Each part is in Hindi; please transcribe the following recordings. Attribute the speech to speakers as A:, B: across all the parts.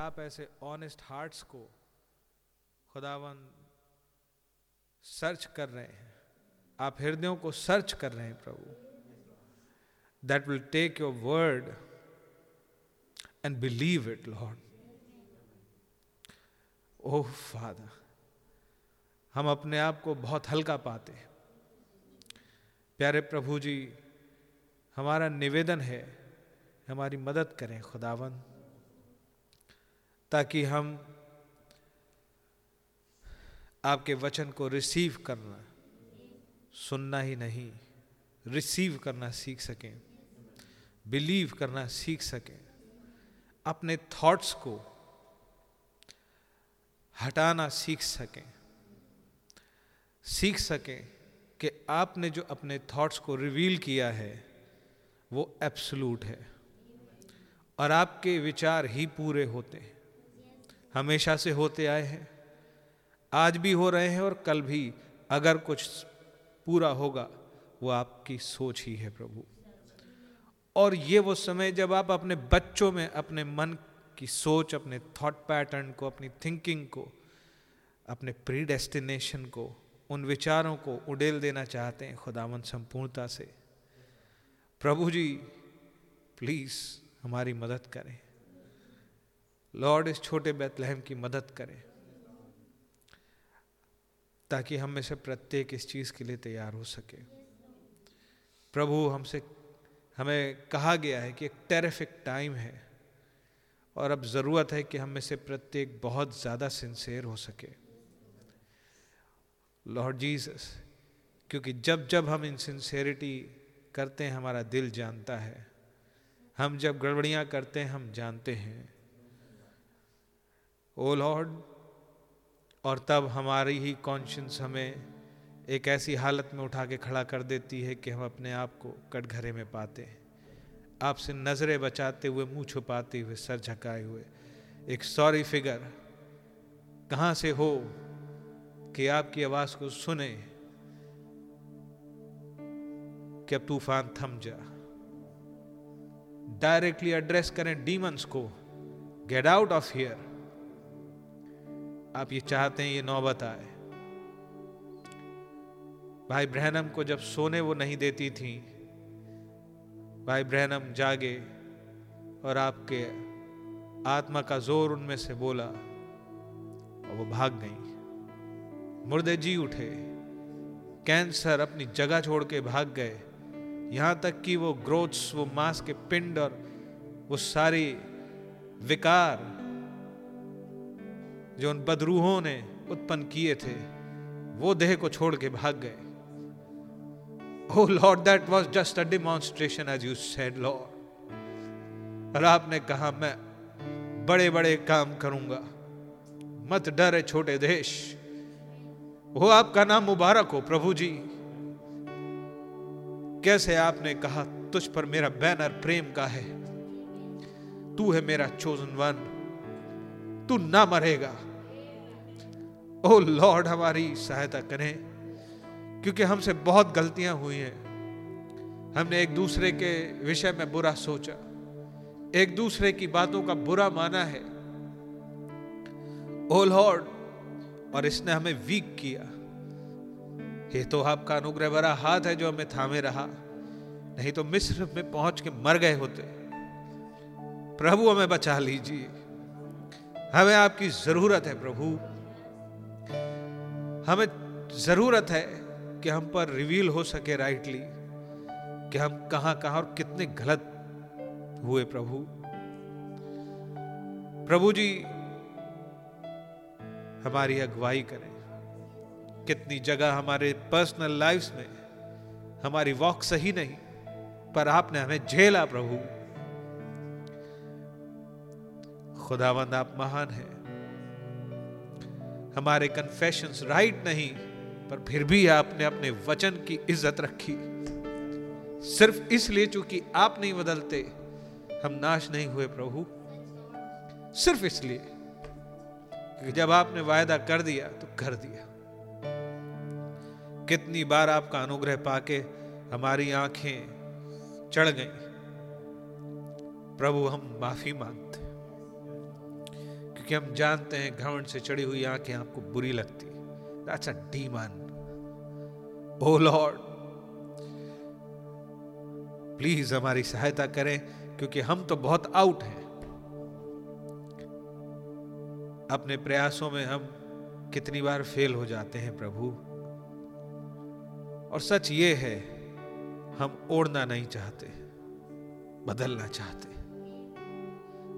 A: आप ऐसे ऑनेस्ट हार्ट्स को खुदावन सर्च कर रहे हैं। आप हृदयों को सर्च कर रहे हैं प्रभु। That will take your word and believe it lord oh father हम अपने आप को बहुत हल्का पाते हैं। प्यारे प्रभु जी, हमारा निवेदन है, हमारी मदद करें खुदावन। ताकि हम आपके वचन को रिसीव करना, सुनना ही नहीं, रिसीव करना सीख सकें, बिलीव करना सीख सकें, अपने थॉट्स को हटाना सीख सकें। सीख सकें कि आपने जो अपने थॉट्स को रिवील किया है, वो एब्सलूट है और आपके विचार ही पूरे होते हैं। हमेशा से होते आए हैं। आज भी हो रहे हैं और कल भी। अगर कुछ पूरा होगा, वो आपकी सोच ही है प्रभु। और ये वो समय जब आप अपने बच्चों में, अपने मन की सोच, अपने थॉट पैटर्न को, अपनी थिंकिंग को, अपने प्री डेस्टिनेशन को, उन विचारों को उड़ेल देना चाहते हैं खुदावन संपूर्णता से। प्रभु जी प्लीज़ हमारी मदद करें। लॉर्ड इस छोटे बैतलहम की मदद करें, ताकि हम में से प्रत्येक इस चीज़ के लिए तैयार हो सके। प्रभु, हमसे, हमें कहा गया है कि एक टेरिफिक टाइम है, और अब ज़रूरत है कि हम में से प्रत्येक बहुत ज़्यादा सिंसेर हो सके। लॉर्ड जीसस क्योंकि जब जब हम इन सिंसेरिटी करते हैं, हमारा दिल जानता है। हम जब गड़बड़ियाँ करते हैं, हम जानते हैं। ओ लॉर्ड, और तब हमारी ही कॉन्शियंस हमें एक ऐसी हालत में उठा के खड़ा कर देती है कि हम अपने आप को कटघरे में पाते हैं। आपसे नज़रें बचाते हुए, मुँह छुपाते हुए, सर झकाए हुए। एक सॉरी फिगर कहाँ से हो कि आपकी आवाज़ को सुने कि अब तूफ़ान थम जा। डायरेक्टली एड्रेस करें डीमंस को। गेट आउट ऑफ़ हियर आप ये चाहते हैं, ये नौबत आए। भाई ब्रहणम को जब सोने वो नहीं देती थी, भाई ब्रहणम जागे और आपके आत्मा का ज़ोर उनमें से बोला और वो भाग गई। मुर्दे जी उठे, कैंसर अपनी जगह छोड़ के भाग गए। यहाँ तक कि वो ग्रोथ्स, वो मांस के पिंड और वो सारी विकार जो उन बदरूहों ने उत्पन्न किए थे वो देह को छोड़ के भाग गए। Oh Lord, that was just a demonstration as you said, Lord. और आपने कहा मैं बड़े बड़े काम करूँगा। मत डरे छोटे देश। वो आपका नाम मुबारक हो प्रभु जी। कैसे आपने कहा तुझ पर मेरा बैनर प्रेम का है। तू है मेरा चोजन वन तू ना मरेगा। ओ लॉर्ड, हमारी सहायता करें, क्योंकि हमसे बहुत गलतियाँ हुई हैं। हमने एक दूसरे के विषय में बुरा सोचा, एक दूसरे की बातों का बुरा माना है। ओ लॉर्ड, और इसने हमें वीक किया। ये तो आपका अनुग्रह भरा हाथ है जो हमें थामे रहा, नहीं तो मिस्र में पहुँच के मर गए होते। प्रभु, हमें बचा लीजिए। हमें आपकी ज़रूरत है प्रभु। हमें ज़रूरत है कि हम पर रिवील हो सके राइटली कि हम कहाँ कहाँ और कितने गलत हुए प्रभु। प्रभु जी, हमारी अगुवाई करें। कितनी जगह हमारे पर्सनल लाइफ्स में हमारी वॉक सही नहीं, पर आपने हमें झेला प्रभु। खुदावंद, आप महान है। हमारे कन्फेशंस राइट नहीं, पर फिर भी आपने अपने वचन की इज़्ज़त रखी। सिर्फ़ इसलिए चूँकि आप नहीं बदलते, हम नाश नहीं हुए प्रभु। सिर्फ़ इसलिए जब आपने वायदा कर दिया तो कर दिया। कितनी बार आपका अनुग्रह पाके हमारी आँखें चढ़ गई। प्रभु, हम माफ़ी मांगते क्योंकि हम जानते हैं घमंड से चढ़ी हुई आँखें आपको बुरी लगती that's a demon oh lord please हमारी सहायता करें, क्योंकि हम तो बहुत आउट हैं। अपने प्रयासों में हम कितनी बार फेल हो जाते हैं प्रभु। और सच ये है, हम ओढ़ना नहीं चाहते, बदलना चाहते,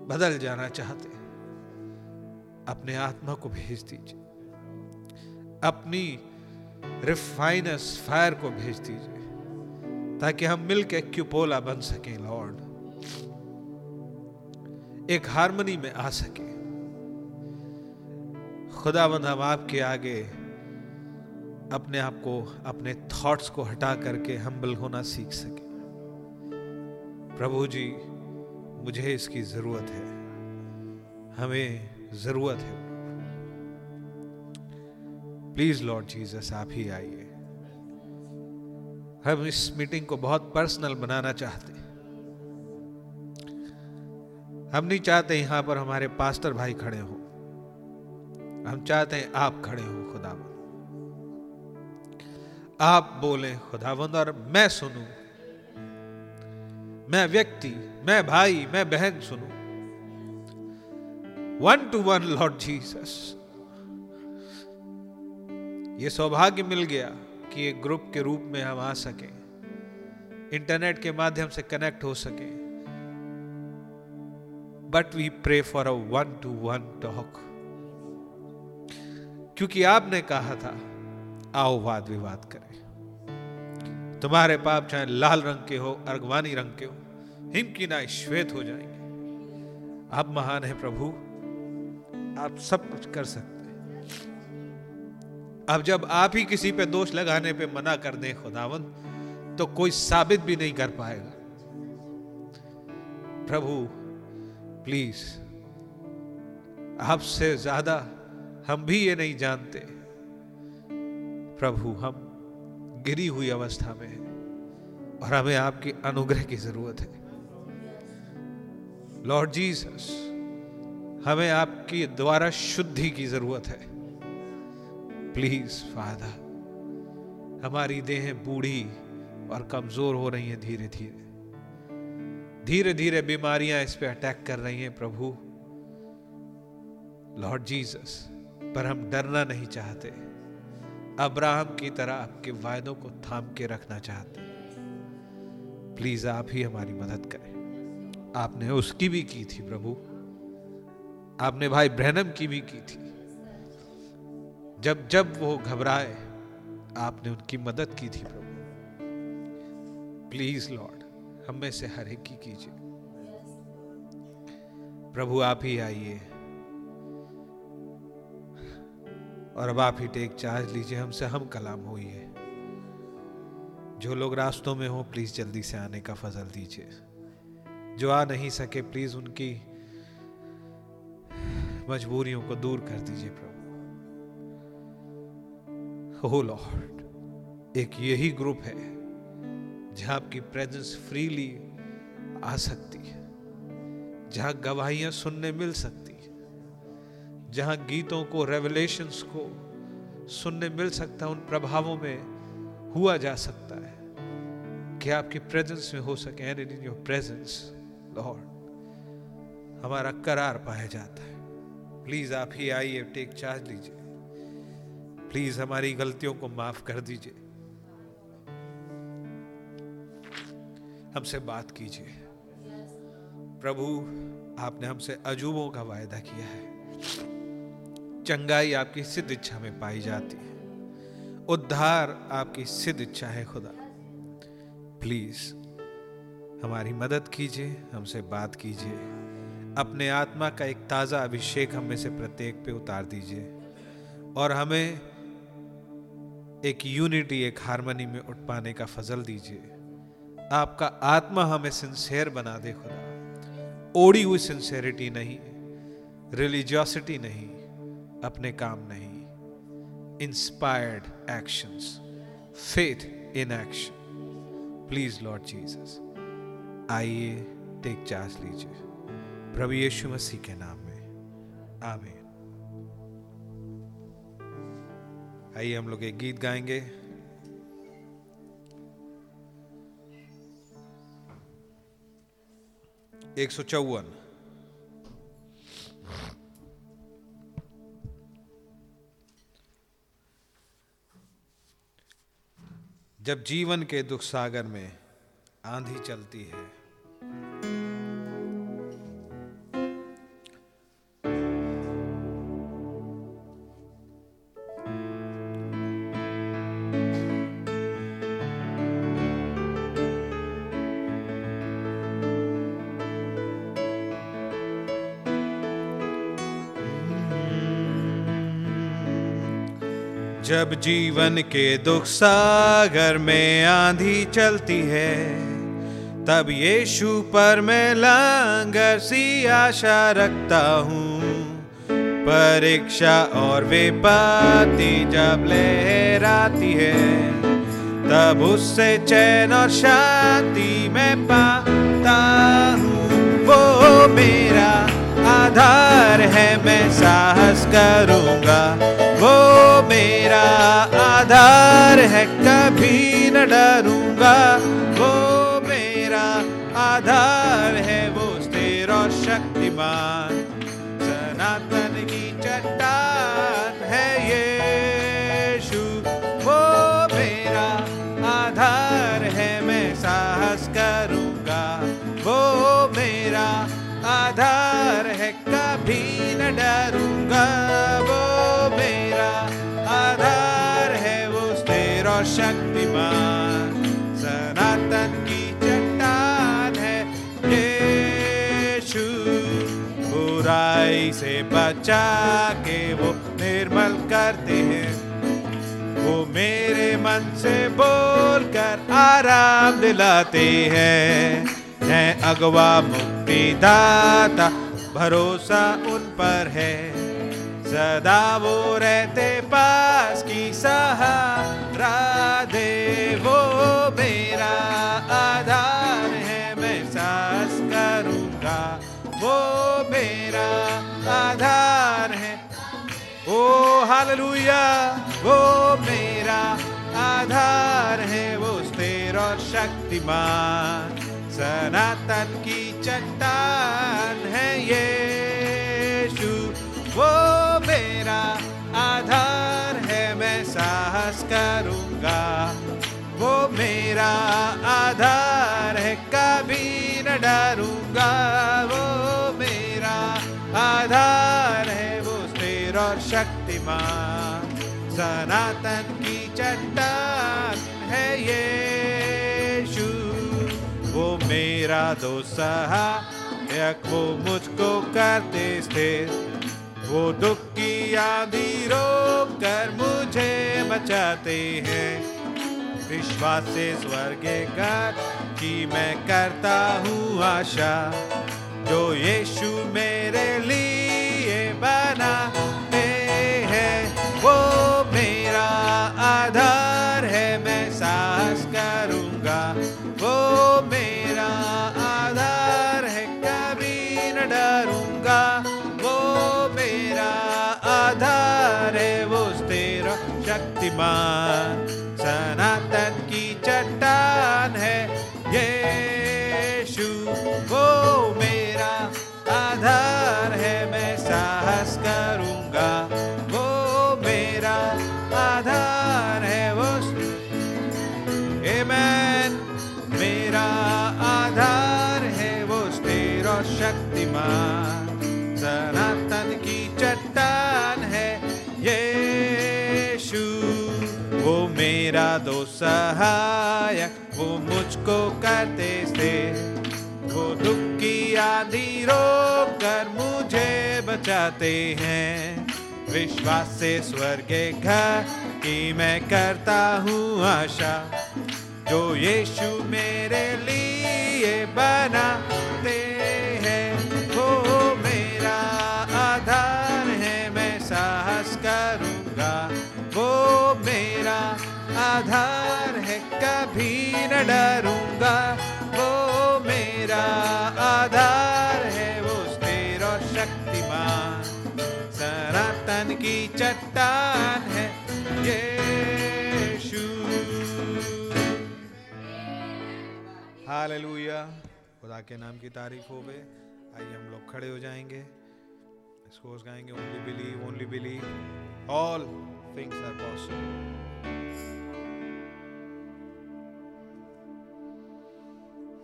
A: बदल जाना चाहते अपने आत्मा को भेज दीजिए। अपनी रिफाइनस फायर को भेज दीजिए, ताकि हम मिलकर क्यूपोला बन सकें, लॉर्ड। एक हारमोनी में आ सके। खुदाबंद हम आपके आगे अपने आप को, अपने थॉट्स को हटा करके हम्बल होना सीख सके। प्रभु जी, मुझे इसकी ज़रूरत है। हमें ज़रूरत है। प्लीज़ लॉर्ड जीसस आप ही आइए। हम इस मीटिंग को बहुत पर्सनल बनाना चाहते हम नहीं चाहते यहाँ पर हमारे पास्टर भाई खड़े हो। हम चाहते हैं आप खड़े हो खुदावंद। आप बोले, खुदावंद, और मैं सुनूं। मैं व्यक्ति, मैं भाई, मैं बहन सुनूं। One to one lord Jesus ये सौभाग्य मिल गया कि एक ग्रुप के रूप में हम आ सके। इंटरनेट के माध्यम से कनेक्ट हो सके। But we pray for a one to one talk क्योंकि आपने कहा था, आओ वाद विवाद करें। तुम्हारे पाप चाहे लाल रंग के हो, अर्गवानी रंग के हो, हिम की ना श्वेत हो जाएँगे। आप महान है प्रभु। आप सब कुछ कर सकते हैं। अब जब आप ही किसी पे दोष लगाने पे मना कर दें खुदावंत तो कोई साबित भी नहीं कर पाएगा। प्रभु प्लीज़ आपसे ज़्यादा हम भी ये नहीं जानते। प्रभु, हम गिरी हुई अवस्था में हैं और हमें आपके अनुग्रह की ज़रूरत है। लॉर्ड जीसस हमें आपकी द्वारा शुद्धि की ज़रूरत है। प्लीज़ फादर हमारी देह बूढ़ी और कमज़ोर हो रही है धीरे धीरे धीरे धीरे बीमारियाँ इस पे अटैक कर रही हैं, प्रभु। लॉर्ड जीसस पर हम डरना नहीं चाहते। अब्राहम की तरह आपके वायदों को थाम के रखना चाहते। प्लीज़ आप ही हमारी मदद करें। आपने उसकी भी की थी, प्रभु। आपने भाई ब्रहणम की भी की थी। जब जब वो घबराए, आपने उनकी मदद की थी प्रभु। प्लीज़ लॉर्ड हम में से हर एक की कीजिए। प्रभु, आप ही आइए। और अब आप ही टेक चार्ज लीजिए, हमसे हम कलाम हुई है जो लोग रास्तों में हो प्लीज़ जल्दी से आने का फजल दीजिए। जो आ नहीं सके प्लीज़ उनकी मजबूरियों को दूर कर दीजिए प्रभु। हो लॉर्ड एक यही ग्रुप है जहाँ आपकी प्रेजेंस फ्रीली आ सकती है, जहाँ गवाहियाँ सुनने मिल सकती है, जहाँ गीतों को रेवलेशंस को सुनने मिल सकता है, उन प्रभावों में हुआ जा सकता है। कि आपकी प्रेजेंस में हो सके and in your presence lord हमारा करार पाया जाता है। प्लीज़ आप ही आइए टेक चार्ज लीजिए प्लीज़ हमारी गलतियों को माफ़ कर दीजिए। हमसे बात कीजिए। प्रभु, आपने हमसे अजूबों का वायदा किया है। चंगाई आपकी सिद्ध इच्छा में पाई जाती है। उद्धार आपकी सिद्ध इच्छा है, खुदा। प्लीज़ हमारी मदद कीजिए, हमसे बात कीजिए। अपने आत्मा का एक ताज़ा अभिषेक हम से प्रत्येक पे उतार दीजिए। और हमें एक यूनिटी एक हारमोनी में उठ पाने का फजल दीजिए। आपका आत्मा हमें सिंसेयर बना दे खुदा। ओढ़ी हुई सिंसेरिटी नहीं रिलीजियोसिटी नहीं, अपने काम नहीं। Inspired actions faith in action please lord Jesus आइए टेक चार्ज लीजिए। प्रभु यीशु मसीह के नाम में। आमीन। आइए हम लोग एक गीत गाएँगे। एक सौ चौवन। जब जीवन के दुख सागर में आंधी चलती है जीवन के दुख सागर में आंधी चलती है, तब यीशु पर मैं लंगर सी आशा रखता हूँ। परीक्षा और विपत्ति जब लहराती है, तब उससे चैन और शांति मैं पाता हूँ। वो मेरा आधार है, मैं साहस करूँगा। वो मेरा आधार है, कभी न डरूँगा। वो मेरा आधार है, वो स्थिर और शक्तिमान। सनातन की चट्टान है यीशु। वो मेरा आधार है, मैं साहस करूँगा। वो मेरा आधार है, कभी न डरूँगा। वो शक्तिमान, सनातन की चट्टान है। से बचा के वो निर्मल करते हैं। वो मेरे मन से बोलकर आराम दिलाते हैं। हैं अगवा मुक्तिदाता, भरोसा उन पर है। सदा वो रहते पास वो मेरा आधार है, मैं सास करूँगा। वो मेरा आधार है। वो मेरा आधार है, वो स्थिर और शक्तिमान, सनातन की चट्टान है, यीशु। वो मेरा करूँगा वो मेरा आधार है, कभी न डरूँगा। वो मेरा आधार है, वो स्थिर और शक्तिमान। सनातन की चट्टान है यीशु। वो मेरा दो सहायक वो मुझको करते स्थिर। वो दुख की आंधी रोक कर मुझे बचाते हैं। विश्वास से स्वर्ग कर की मैं करता हूँ आशा। जो यीशु मेरे लिए बनाते हैं, वो मेरा आधार है, मैं साहस शक्तिमान दो सहायक, वो मुझको करते थे। वो दुख की आंधी रोक कर मुझे बचाते हैं। विश्वास से स्वर्ग घर की मैं करता हूँ आशा। जो यीशु मेरे लिए बनाते हैं। आधार है, कभी न डरूँगा। वो मेरा आधार है, वो स्थिर और शक्तिमान। ज्ञान की चट्टान है, यीशु। हालेलुया। खुदा के नाम की तारीफ़ हो गए आइए हम लोग खड़े हो जाएँगे। इसको गाएँगे only believe only believe all things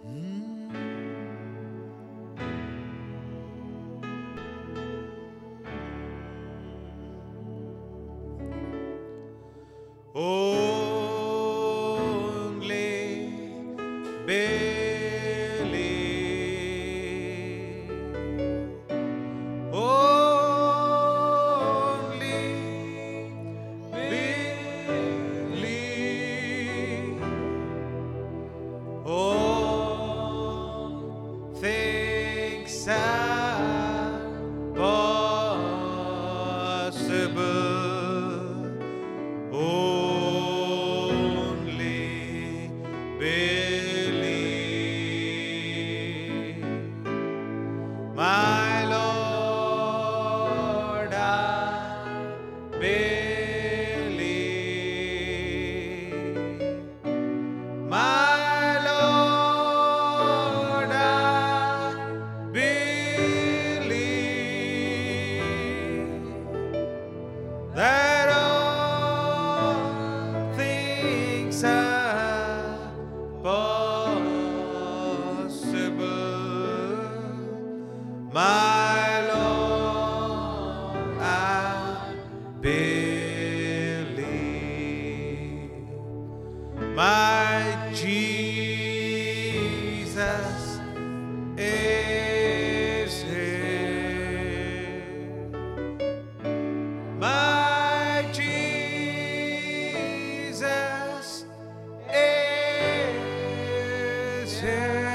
A: are say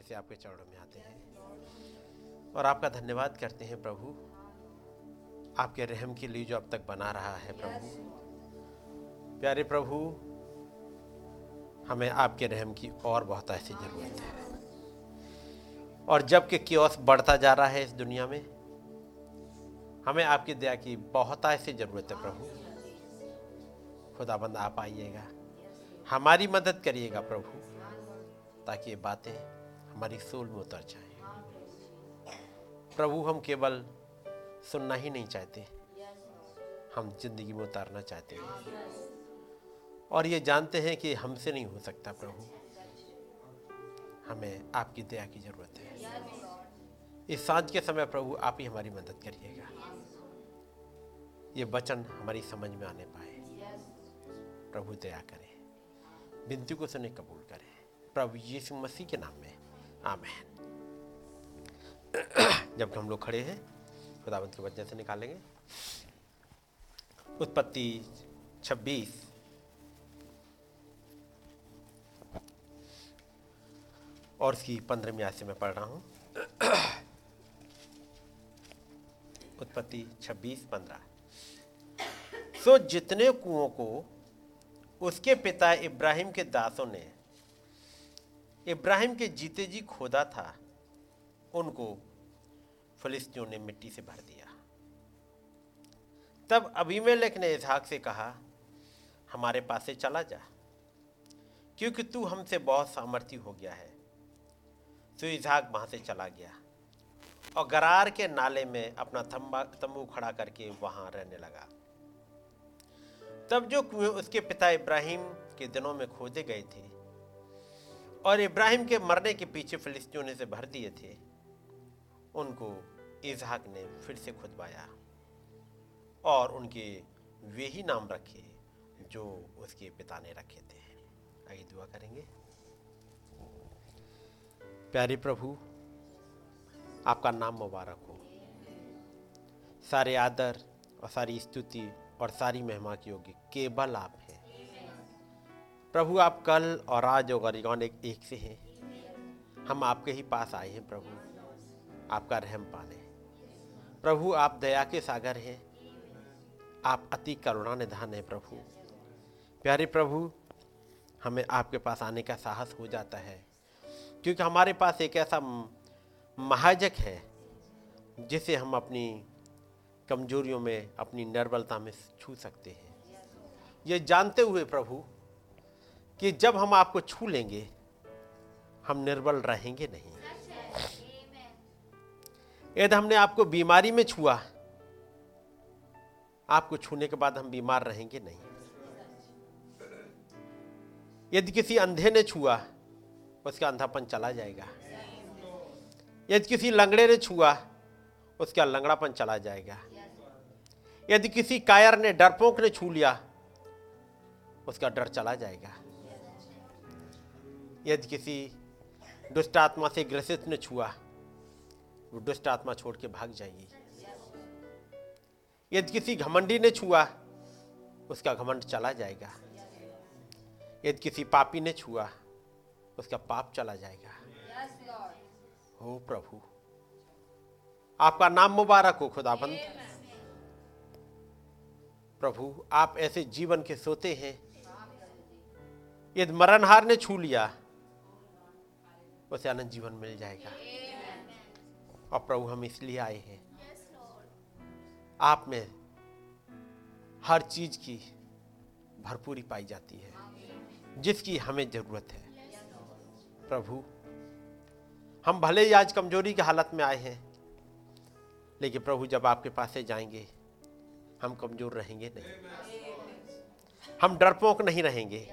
B: फिर से आपके चरणों में आते हैं। और आपका धन्यवाद करते हैं प्रभु। आपके रहम के लिए जो अब तक बना रहा है प्रभु। प्यारे प्रभु हमें आपके रहम की और बहुत ऐसी ज़रूरत है। और जब कि क्योस बढ़ता जा रहा है इस दुनिया में हमें आपकी दया की बहुत ऐसी ज़रूरत है प्रभु। खुदाबंद आप आइएगा। हमारी मदद करिएगा प्रभु ताकि ये बातें हमारी सोल में उतर जाए। प्रभु, हम केवल सुनना ही नहीं चाहते। हम ज़िंदगी में उतारना चाहते हैं। और ये जानते हैं कि हमसे नहीं हो सकता प्रभु। हमें आपकी दया की ज़रूरत है। इस साँझ के समय प्रभु, आप ही हमारी मदद करिएगा। ये वचन हमारी समझ में आने पाए। प्रभु, दया करें। बिनती को सुने, कबूल करें। प्रभु यीशु मसीह के नाम में आमेन। जब हम लोग खड़े हैं, खुदावंत के वजह से निकालेंगे। उत्पत्ति 26 और उसकी पंद्रहवीं आय से मैं पढ़ रहा हूँ। उत्पत्ति 26 पंद्रह। सो जितने कुओं को उसके पिता इब्राहिम के दासों ने इब्राहिम के जीते जी खोदा था, उनको फलिस्तियों ने मिट्टी से भर दिया। तब अभिमेलेक ने इसहाक से कहा, हमारे पास से चला जा, क्योंकि तू हमसे बहुत सामर्थ्य हो गया है। तो इसहाक वहाँ से चला गया और गरार के नाले में अपना थम्बा तंबू खड़ा करके वहाँ रहने लगा। तब जो कुएँ उसके पिता इब्राहिम के दिनों में खोदे गए थे और इब्राहिम के मरने के पीछे फिलिस्तीनों ने से भर दिए थे। उनको इसहाक ने फिर से खुदवाया और उनके वे ही नाम रखे जो उसके पिता ने रखे थे। आइए दुआ करेंगे। प्यारे प्रभु, आपका नाम मुबारक हो। सारे आदर और सारी स्तुति और सारी महिमा की योग्य केवल आप प्रभु आप कल और आज और गरीगौन एक, एक से हैं हम आपके ही पास आए हैं प्रभु। आपका रहम पाने प्रभु आप दया के सागर हैं। आप अति करुणा निधान है प्रभु। प्यारे प्रभु हमें आपके पास आने का साहस हो जाता है क्योंकि हमारे पास एक ऐसा महाजक है जिसे हम अपनी कमजोरियों में अपनी निर्बलता में छू सकते हैं। ये जानते हुए प्रभु कि जब हम आपको छू लेंगे, हम निर्बल रहेंगे नहीं। यदि हमने आपको बीमारी में छुआ, आपको छूने के बाद हम बीमार रहेंगे नहीं। यदि किसी अंधे ने छुआ, उसका अंधापन चला जाएगा। यदि किसी लंगड़े ने छुआ, उसका लंगड़ापन चला जाएगा। यदि किसी कायर ने डरपोक ने छू लिया, उसका डर चला जाएगा। यदि किसी दुष्ट आत्मा से ग्रसित ने छुआ, वो दुष्ट आत्मा छोड़ के भाग जाएगी। यदि किसी घमंडी ने छुआ, उसका घमंड चला जाएगा। यदि किसी पापी ने छुआ, उसका पाप चला जाएगा। हो प्रभु, आपका नाम मुबारक हो खुदाबंद। प्रभु, आप ऐसे जीवन के सोते हैं। यदि मरणहार ने छू लिया उसे आनंद जीवन मिल जाएगा। और प्रभु हम इसलिए आए हैं। आप में हर चीज़ की भरपूरी पाई जाती है। जिसकी हमें ज़रूरत है। प्रभु हम भले ही आज कमज़ोरी की हालत में आए हैं लेकिन प्रभु जब आपके पास से जाएँगे हम कमज़ोर रहेंगे नहीं। हम डरपोक नहीं रहेंगे।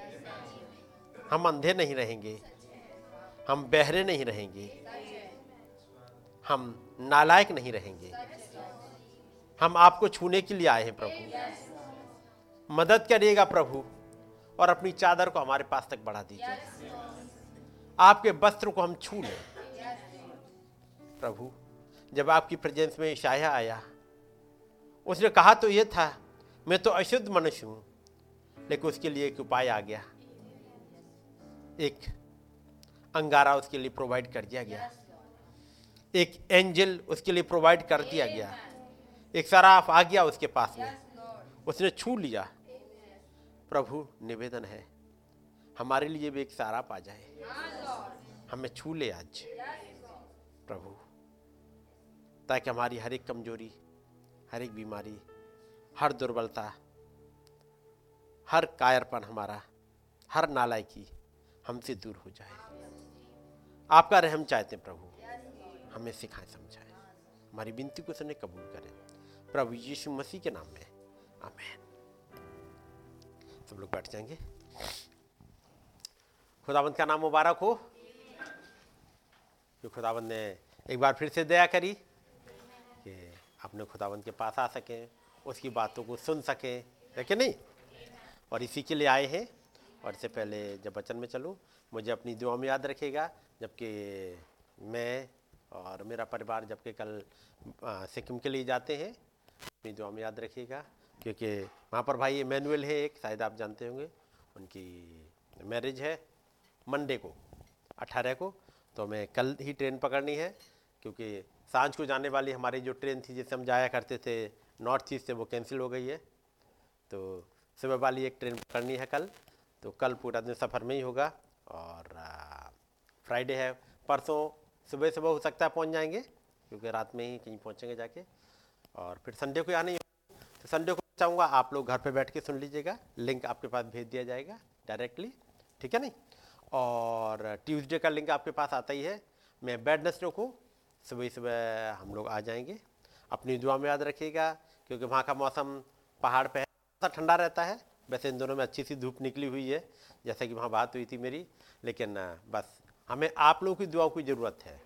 B: हम अंधे नहीं रहेंगे। हम बहरे नहीं रहेंगे। हम नालायक नहीं रहेंगे। हम आपको छूने के लिए आए हैं प्रभु। मदद करिएगा प्रभु और अपनी चादर को हमारे पास तक बढ़ा दीजिएगा आपके वस्त्र को हम छू लें। प्रभु, जब आपकी प्रेजेंस में शाया आया, उसने कहा तो ये था, मैं तो अशुद्ध मनुष्य हूँ, लेकिन उसके लिए एक उपाय आ गया। एक अंगारा उसके लिए प्रोवाइड कर दिया गया। एक एंजल उसके लिए प्रोवाइड कर दिया गया। एक सराफ आ गया उसके पास में। उसने छू लिया। प्रभु, निवेदन है, हमारे लिए भी एक सराफ आ जाए। हमें छू ले आज। प्रभु, ताकि हमारी हर एक कमज़ोरी, हर एक बीमारी, हर दुर्बलता, हर कायरपन हमारा, हर नालायकी हमसे दूर हो जाए। आपका रहम चाहते हैं प्रभु। हमें सिखाएँ, समझाएँ। हमारी विनती को सुने कबूल करें। प्रभु यीशु मसीह के नाम में। आमेन। सब लोग बैठ जाएँगे। खुदाबंद का नाम मुबारक हो। जो खुदाबंद ने एक बार फिर से दया करी, कि अपने खुदाबंद के पास आ सकें, उसकी बातों को सुन सकें। है कि नहीं? और इसी के लिए आए हैं। और इससे पहले जब वचन में चलूँ, मुझे अपनी दुआ में याद रखेगा, जबकि मैं और मेरा परिवार जबकि कल सिक्किम के लिए जाते हैं, अपनी दुआ में याद रखिएगा, क्योंकि वहाँ पर भाई मैनुअल है एक, शायद आप जानते होंगे, उनकी मैरिज है मंडे को, अठारह को तो मैं कल ही ट्रेन पकड़नी है, क्योंकि साँझ को जाने वाली हमारी जो ट्रेन थी जिससे हम जाया करते थे, नॉर्थ ईस्ट से वो कैंसिल हो गई है तो सुबह वाली एक ट्रेन पकड़नी है कल तो कल पूरा दिन सफ़र में ही होगा और फ्राइडे है। परसों सुबह सुबह हो सकता है पहुँच जाएँगे, क्योंकि रात में ही कहीं पहुँचेंगे जाके। और फिर संडे को आने तो संडे को चाहूँगा आप लोग घर पे बैठ के सुन लीजिएगा। लिंक आपके पास भेज दिया जाएगा डायरेक्टली ठीक है नहीं? और ट्यूसडे का लिंक आपके पास आता ही है। मैं बैड बेडनेस रोकूँ सुबह सुबह हम लोग आ जाएँगे। अपनी दुआ में याद रखिएगा, क्योंकि वहाँ का मौसम पहाड़ पर है ठंडा रहता है। वैसे इन दोनों में अच्छी सी धूप निकली हुई है, जैसा कि वहाँ बात हुई थी मेरी, लेकिन बस हमें आप लोगों की दुआओं की ज़रूरत है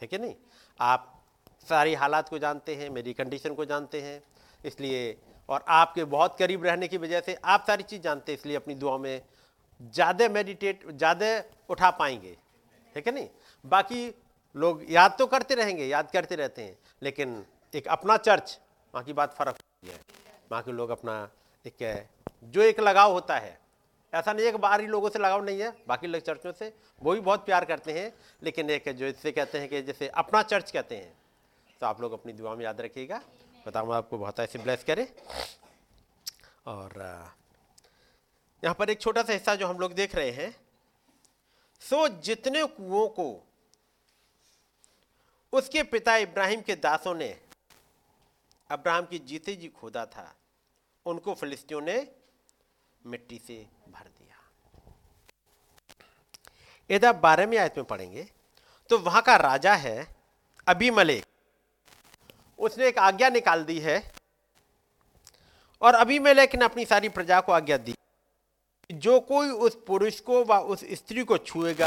B: ठीक है नहीं? आप सारी हालात को जानते हैं, मेरी कंडीशन को जानते हैं, इसलिए, और आपके बहुत करीब रहने की वजह से आप सारी चीज़ जानते हैं, इसलिए अपनी दुआओं में ज़्यादा मेडिटेट ज़्यादा उठा पाएँगे ठीक है नहीं? बाकी लोग याद तो करते रहेंगे, याद करते रहते हैं, लेकिन एक अपना चर्च वहाँ की बात फ़र्क है। वहाँ के लोग अपना एक जो एक लगाव होता है। ऐसा नहीं है कि बाहरी लोगों से लगाव नहीं है, बाकी लोग चर्चों से, वो भी बहुत प्यार करते हैं, लेकिन एक जो इससे कहते हैं कि जैसे अपना चर्च कहते हैं। तो आप लोग अपनी दुआ में याद रखिएगा। बताऊँ आपको बहुत ऐसे ब्लेस करें। और यहाँ पर एक छोटा सा हिस्सा जो हम लोग देख रहे हैं। सो जितने कुओं को उसके पिता इब्राहिम के दासों ने, अब्राहम की जीते जी खोदा था, उनको फिलिस्तियों ने मिट्टी से भर दिया। यदि आप बारहवीं आयत में पढ़ेंगे तो वहाँ का राजा है अभी मलिक उसने एक आज्ञा निकाल दी है और अभी मलिक ने अपनी सारी प्रजा को आज्ञा दी। जो कोई उस पुरुष को व उस स्त्री को छुएगा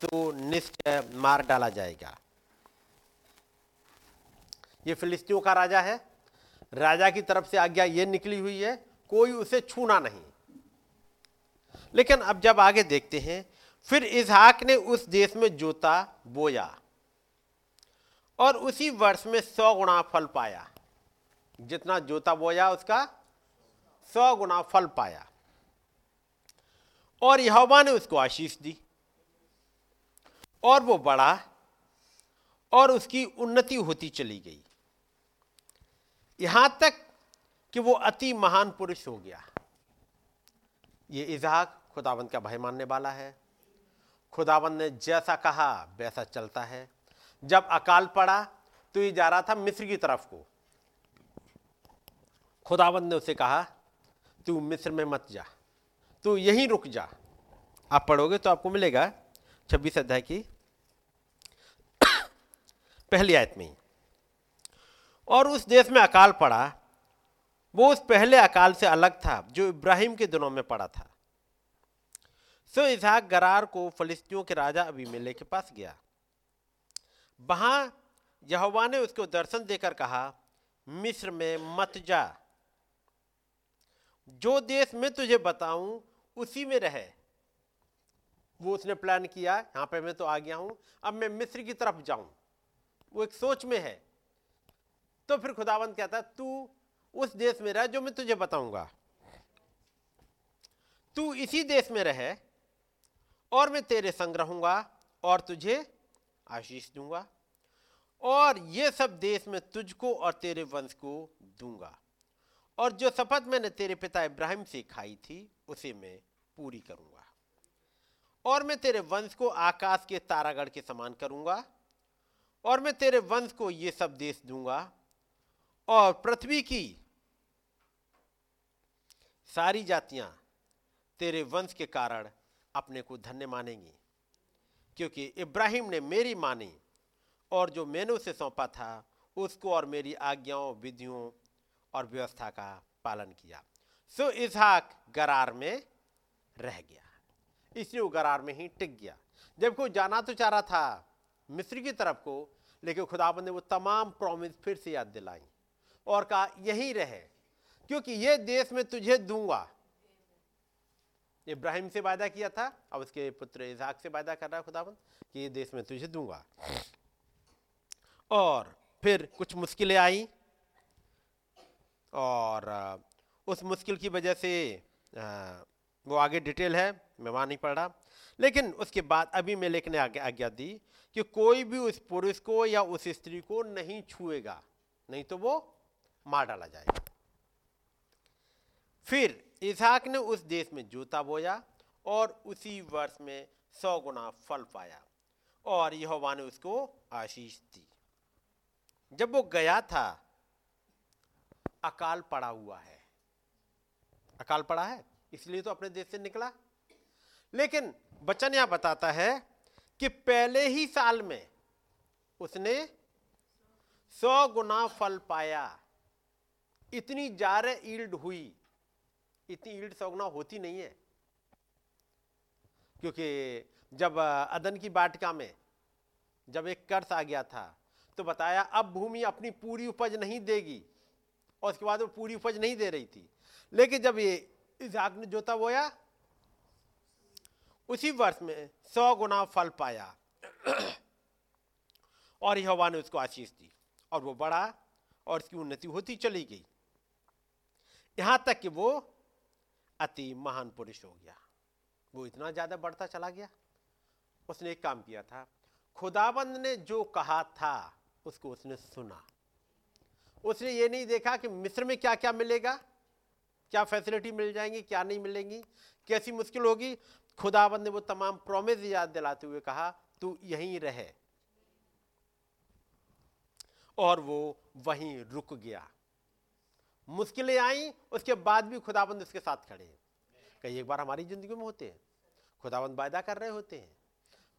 B: तो निश्चय मार डाला जाएगा। ये फिलिस्तियों का राजा है। राजा की तरफ़ से आज्ञा ये निकली हुई है, कोई उसे छूना नहीं। लेकिन अब जब आगे देखते हैं, फिर इसहाक ने उस देश में जोता, बोया। और उसी वर्ष में सौ गुना फल पाया। जितना जोता, बोया, उसका सौ गुना फल पाया। और यहोवा ने उसको आशीष दी। और वो बढ़ा, और उसकी उन्नति होती चली गई। यहाँ तक कि वो अति महान पुरुष हो गया। ये इजहाक खुदाबंद का भय मानने वाला है। खुदाबंद ने जैसा कहा, वैसा चलता है। जब अकाल पड़ा तो ये जा रहा था मिस्र की तरफ़ को। खुदाबंद ने उसे कहा, तू मिस्र में मत जा। तू यहीं रुक जा। आप पढ़ोगे तो आपको मिलेगा छब्बीस अध्याय की पहली आयत में और उस देश में अकाल पड़ा, वो उस पहले अकाल से अलग था, जो इब्राहिम के दिनों में पड़ा था। सो इसहाक गरार को फलिस्तियों के राजा अभिमेले के पास गया। वहाँ यहोवा ने उसको दर्शन देकर कहा, मिस्र में मत जा। जो देश में तुझे बताऊँ, उसी में रहे। वो उसने प्लान किया, यहाँ पे मैं तो आ गया हूँ, अब मैं मिस्र की तरफ़ जाऊँ। वो एक सोच में है। तो फिर खुदावंत कहता तू उस देश में रह जो मैं तुझे बताऊँगा। तू इसी देश में रहे और मैं तेरे संग रहूँगा और तुझे आशीष दूँगा। और ये सब देश में तुझको और तेरे वंश को दूँगा। और जो शपथ मैंने तेरे पिता इब्राहिम से खाई थी, उसे मैं पूरी करूँगा। और मैं तेरे वंश को आकाश के तारागढ़ के समान करूँगा। और मैं तेरे वंश को ये सब देश दूँगा। और पृथ्वी की सारी जातियाँ तेरे वंश के कारण अपने को धन्य मानेंगी। क्योंकि इब्राहिम ने मेरी मानी और जो मैंने उसे सौंपा था, उसको और मेरी आज्ञाओं, विधियों और व्यवस्था का पालन किया। सो इसहाक गरार में रह गया। इसलिए वो गरार में ही टिक गया। जब कोई जाना तो चाह रहा था मिस्र की तरफ़ को, लेकिन खुदाबंद ने वो तमाम प्रॉमिस फिर से याद दिलाई और कहा, यही रहे, क्योंकि ये देश में तुझे दूँगा इब्राहिम से वायदा किया था, अब उसके पुत्र इजाक से वायदा कर रहा है खुदाबंद कि ये देश में तुझे दूँगा। और फिर कुछ मुश्किलें आई, और उस मुश्किल की वजह से वो आगे डिटेल है, मैं वहाँ नहीं पढ़ रहा। लेकिन उसके बाद अभी मैं लेखने आगे, आज्ञा दी कि कोई भी उस पुरुष को या उस स्त्री को नहीं छुएगा, नहीं तो वो मार डाला जाएगा। फिर इसहाक ने उस देश में जूता बोया और उसी वर्ष में सौ गुना फल पाया और यहोवा ने उसको आशीष दी। जब वो गया था, अकाल पड़ा हुआ है। अकाल पड़ा है, इसलिए तो अपने देश से निकला। लेकिन बचन यहाँ बताता है कि पहले ही साल में उसने सौ गुना फल पाया। इतनी ज़्यादा ईल्ड हुई इतनी ईल्ड सौ गुना होती नहीं है। क्योंकि जब अदन की बाटिका में जब एक कर्ज आ गया था तो बताया अब भूमि अपनी पूरी उपज नहीं देगी, और उसके बाद वो पूरी उपज नहीं दे रही थी। लेकिन जब ये इसहाक ने जोता बोया, उसी वर्ष में सौ गुना फल पाया। और यहोवा ने उसको आशीष दी, और वो बढ़ा, और उसकी उन्नति होती चली गई। यहाँ तक कि वो अति महान पुरुष हो गया। वो इतना ज़्यादा बढ़ता चला गया। उसने एक काम किया था। खुदाबंद ने जो कहा था, उसको उसने सुना। उसने ये नहीं देखा कि मिस्र में क्या क्या मिलेगा, क्या फैसिलिटी मिल जाएँगी, क्या नहीं मिलेंगी, कैसी मुश्किल होगी। खुदाबंद ने वो तमाम प्रोमिस याद दिलाते हुए कहा, तू यहीं रहे। और वो वहीं रुक गया। मुश्किलें आई, उसके बाद भी खुदाबंद उसके साथ खड़े हैं। कई एक बार हमारी ज़िंदगी में होते हैं। खुदाबंद वायदा कर रहे होते हैं।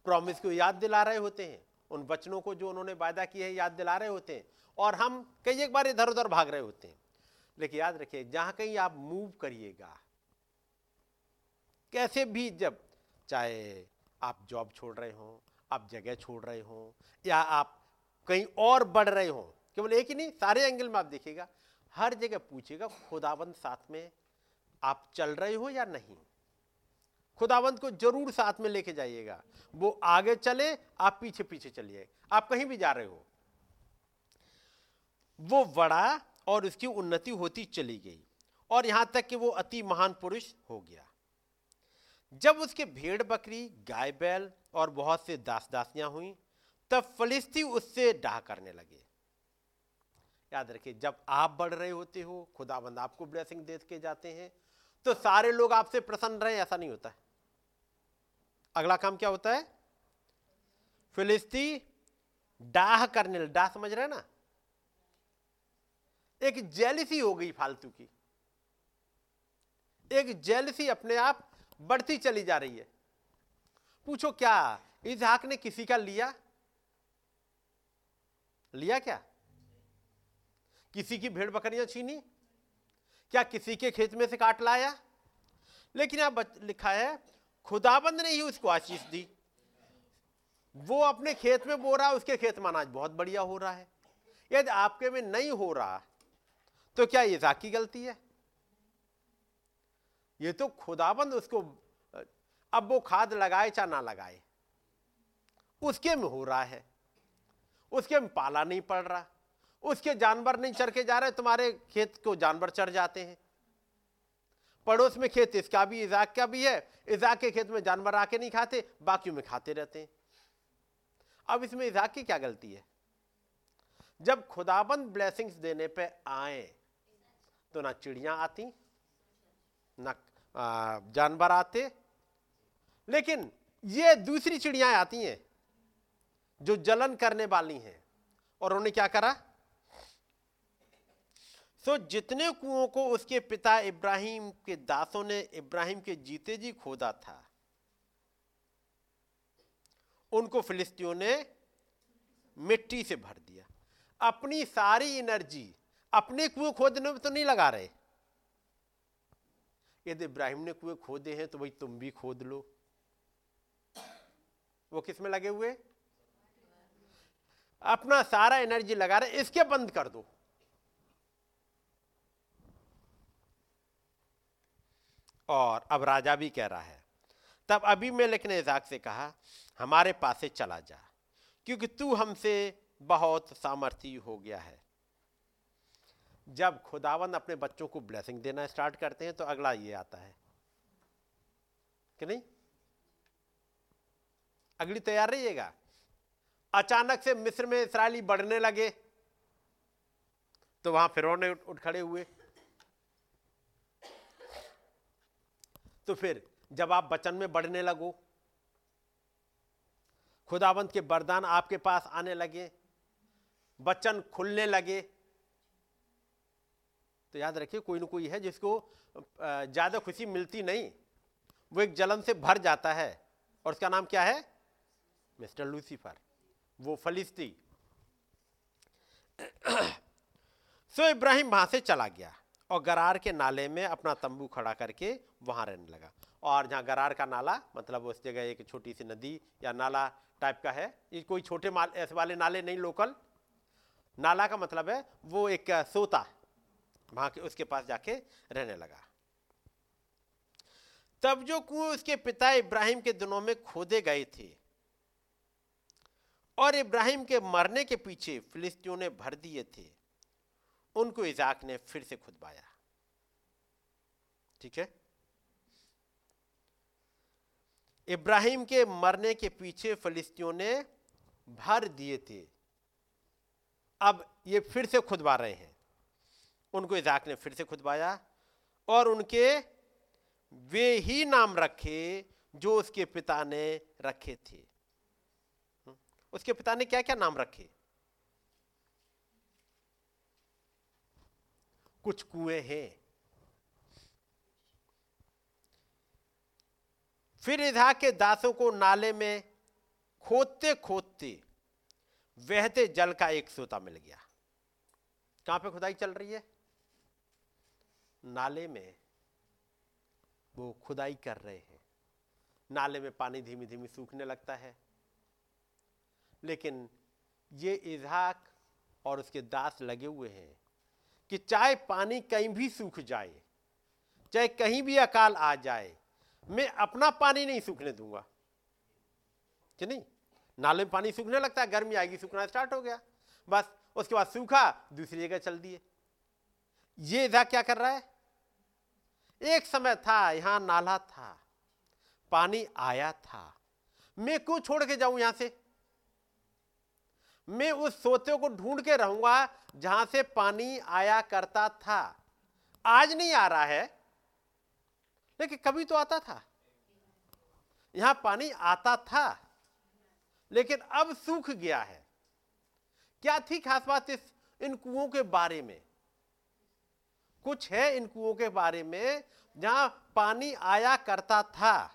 B: प्रॉमिस को याद दिला रहे होते हैं। उन वचनों को जो उन्होंने वायदा किया है, याद दिला रहे होते हैं। और हम कई एक बार इधर उधर भाग रहे होते हैं। लेकिन याद रखिए, जहाँ कहीं आप मूव करिएगा, कैसे भी जब, चाहे आप जॉब छोड़ रहे हो, आप जगह छोड़ रहे हो, या आप कहीं और बढ़ रहे हो, केवल एक ही नहीं, सारे एंगल में आप देखिएगा हर जगह पूछेगा खुदाबंद साथ में आप चल रहे हो या नहीं? खुदावंत को ज़रूर साथ में लेके जाइएगा। वो आगे चले, आप पीछे पीछे चलिए। आप कहीं भी जा रहे हो। वो बड़ा और उसकी उन्नति होती चली गई और यहाँ तक कि वो अति महान पुरुष हो गया। जब उसके भेड़ बकरी, गाय बैल और बहुत से दास दासियाँ हुई, तब फलिस्ती उससे डाह करने लगे। याद रखिए, जब आप बढ़ रहे होते हो, खुदाबंद आपको ब्लेसिंग दे के जाते हैं तो सारे लोग आपसे प्रसन्न रहे, ऐसा नहीं होता है। अगला काम क्या होता है? फिलिस्ती डाह करने डाह समझ रहे ना? एक जेलिसी हो गई फालतू की। एक जेलिसी अपने आप बढ़ती चली जा रही है। पूछो क्या इसहाक ने किसी का लिया? लिया क्या? किसी की भेड़ बकरियाँ छीनी? क्या किसी के खेत में से काट लाया? लेकिन यहाँ लिखा है, खुदाबंद ने ही उसको आशीष दी। वो अपने खेत में बो रहा है उसके खेत में अनाज बहुत बढ़िया हो रहा है। यदि आपके में नहीं हो रहा तो क्या ये की गलती है? ये तो खुदाबंद उसको, अब वो खाद लगाए चाहे ना लगाए, उसके में हो रहा है। उसके में पाला नहीं पड़ रहा। उसके जानवर नहीं चर के जा रहे, तुम्हारे खेत को जानवर चढ़ जाते हैं। पड़ोस में खेत, इसका भी, इजाक का भी है। इजाक के खेत में जानवर आके नहीं खाते, बाकियों में खाते रहते हैं। अब इसमें इजाक की क्या गलती है? जब खुदाबंद ब्लेसिंग्स देने पे आए तो ना चिड़ियाँ आती, ना जानवर आते, लेकिन ये दूसरी चिड़ियाँ आती हैं, जो जलन करने वाली हैं। और उन्होंने क्या करा? तो जितने कुओं को उसके पिता इब्राहिम के दासों ने इब्राहिम के जीते जी खोदा था, उनको फिलिस्तियों ने मिट्टी से भर दिया। अपनी सारी एनर्जी, अपने कुएँ खोदने में तो नहीं लगा रहे। यदि इब्राहिम ने कुएँ खोदे हैं तो भाई तुम भी खोद लो। वो किसमें लगे हुए? अपना सारा एनर्जी लगा रहे, इसके बंद कर दो। और अब राजा भी कह रहा है। तब अभी मेलक ने इजाक से कहा, हमारे पास से चला जा, क्योंकि तू हमसे बहुत सामर्थ्य हो गया है। जब खुदावन अपने बच्चों को ब्लेसिंग देना स्टार्ट करते हैं तो अगला ये आता है। कि नहीं? अगली तैयार रहिएगा। अचानक से मिस्र में इसराइली बढ़ने लगे तो वहाँ फिर उठ खड़े हुए। तो फिर जब आप बचन में बढ़ने लगो, खुदावंत के वरदान आपके पास आने लगे, बचन खुलने लगे तो याद रखिए कोई ना कोई है जिसको ज़्यादा खुशी मिलती नहीं। वो एक जलन से भर जाता है। और उसका नाम क्या है? Mister Lucifer. वो फलिस्ती। सो इब्राहिम वहाँ से चला गया। और गरार के नाले में अपना तंबू खड़ा करके वहाँ रहने लगा। और जहाँ गरार का नाला मतलब उस जगह एक छोटी सी नदी या नाला टाइप का है, ये कोई छोटे माल, ऐसे वाले नाले नहीं लोकल नाला का मतलब है वो एक सोता, वहाँ के उसके पास जाके रहने लगा। तब जो कुएँ उसके पिता इब्राहिम के दिनों में खोदे गए थे, और इब्राहिम के मरने के पीछे फिलिस्तियों ने भर दिए थे। उनको इजाक ने फिर से खुदवाया ठीक है? इब्राहिम के मरने के पीछे फलिस्तियों ने भर दिए थे। अब ये फिर से खुदवा रहे हैं। उनको इजाक ने फिर से खुदवाया और उनके वे ही नाम रखे जो उसके पिता ने रखे थे। हम्म, उसके पिता ने क्या क्या नाम रखे? कुछ कुएँ हैं। फिर इधा के दासों को नाले में खोदते खोदते बहते जल का एक सोता मिल गया। कहाँ पे खुदाई चल रही है? नाले में। वो खुदाई कर रहे हैं। नाले में पानी धीमी धीमी सूखने लगता है। लेकिन ये इजहाक और उसके दास लगे हुए हैं। कि चाहे पानी कहीं भी सूख जाए, चाहे कहीं भी अकाल आ जाए, मैं अपना पानी नहीं सूखने दूँगा। कि नहीं? नाले में पानी सूखने लगता है, गर्मी आएगी, सूखना स्टार्ट हो गया। बस, उसके बाद सूखा, दूसरी जगह चल दिए। ये इधा क्या कर रहा है? एक समय था, यहाँ नाला था, पानी आया था। मैं क्यों छोड़ के जाऊँ यहाँ से? मैं उस सोते को ढूंढ के रहूँगा जहाँ से पानी आया करता था। आज नहीं आ रहा है, लेकिन कभी तो आता था। यहाँ पानी आता था, लेकिन अब सूख गया है। क्या थी खास बात इस, इन कुओं के बारे में? कुछ है इन कुओं के बारे में जहाँ पानी आया करता था।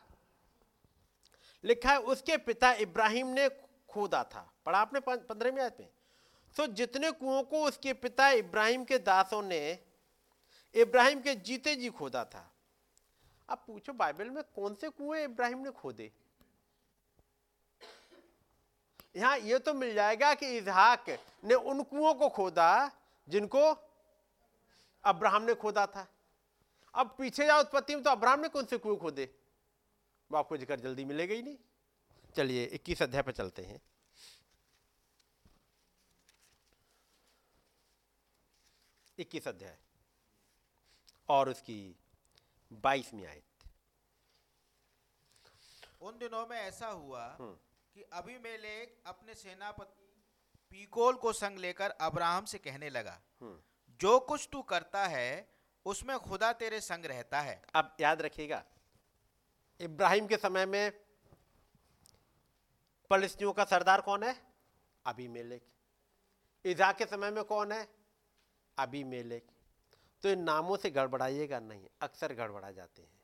B: लिखा है, उसके पिता इब्राहिम ने खोदा था। पढ़ा आपने पंद्रहवीं आयत में? तो जितने कुओं को उसके पिता इब्राहिम के दासों ने इब्राहिम के जीते जी खोदा था अब पूछो बाइबल में कौन से कुएँ इब्राहिम ने खोदे? यहाँ यह तो मिल जाएगा कि इजहाक ने उन कुओं को खोदा जिनको अब्राहम ने खोदा था। अब पीछे जाओ उत्पत्ति में तो अब्राहम ने कौन से कुएँ खोदे? वो आपको ज़िक्र जल्दी मिलेगा ही नहीं। चलिए, इक्कीस अध्याय पर चलते हैं। इक्कीस अध्याय। और उसकी बाईसवीं आयत।
C: उन दिनों में ऐसा हुआ हम्म। कि अभी मेलेक अपने सेनापति पीकोल को संग लेकर अब्राहम से कहने लगा हम्म। जो कुछ तू करता है उसमें खुदा तेरे संग रहता है।
B: अब याद रखिएगा इब्राहिम के समय में फलस्तियों का सरदार कौन है? अभी मेलेक इजा के समय में कौन है? अभी मेलेक तो इन नामों से गड़बड़ाइएगा नहीं, अक्सर गड़बड़ा जाते हैं।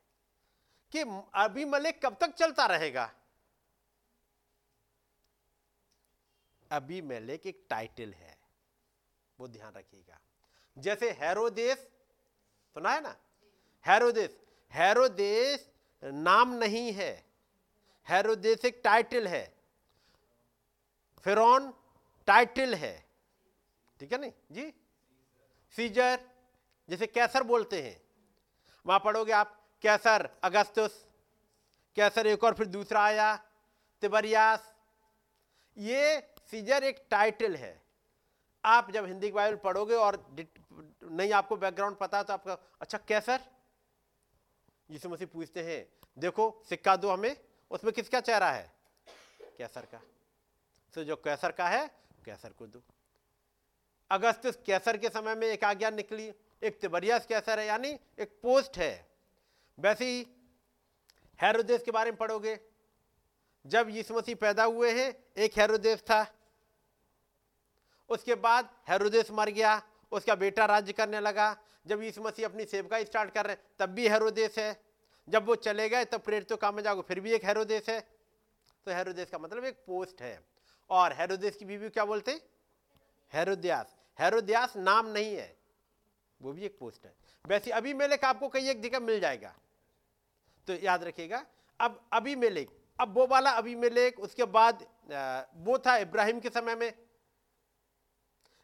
B: कि अभी मलिक कब तक चलता रहेगा? अभी मेलेक एक टाइटल है, वो ध्यान रखिएगा। जैसे हैरोदेश सुना है ना? हैरोदेश हैरोदेश नाम नहीं है हैरोदेश एक टाइटल है, फिरौन टाइटल है, ठीक है नहीं? जी? सीजर, जैसे कैसर बोलते हैं। वहाँ पढ़ोगे आप, कैसर अगस्तुस कैसर एक और फिर दूसरा आया, तिबरियास। ये सीजर एक टाइटल है। आप जब हिंदी की बाइबल पढ़ोगे और नहीं आपको बैकग्राउंड पता तो आपका अच्छा कैसर? जिसे मसीह पूछते हैं, देखो, सिक्का दो हमें, उसमें किसका चेहरा है? कैसर का। तो जो कैसर का है, कैसर को दो। अगस्त कैसर के समय में एक आज्ञा निकली, एक तिबरियास कैसर है, यानी एक पोस्ट है। वैसे ही हैरोदेश के बारे में पढ़ोगे। जब यीशु मसीह पैदा हुए हैं, एक हैरोदेश था। उसके बाद हेरोदेस मर गया, उसका बेटा राज्य करने लगा। जब यीशु मसीह अपनी सेवका स्टार्ट कर रहे हैं, तब भी हेरोदेस है। जब वो चले गए, तब प्रेरितों काम में जाओगे फिर भी एक हेरोदेस है। तो हेरोदेस का मतलब एक पोस्ट है। और हेरोदेस की बीवी क्या बोलते हैं? हेरोद्यास नाम नहीं है। वो भी एक पोस्ट है। वैसे अभी मेलेक आपको कहीं एक जगह मिल जाएगा। तो याद रखिएगा, अब अभी मेलेक अब वो वाला अभी मेलेक उसके बाद वो था इब्राहिम के समय में।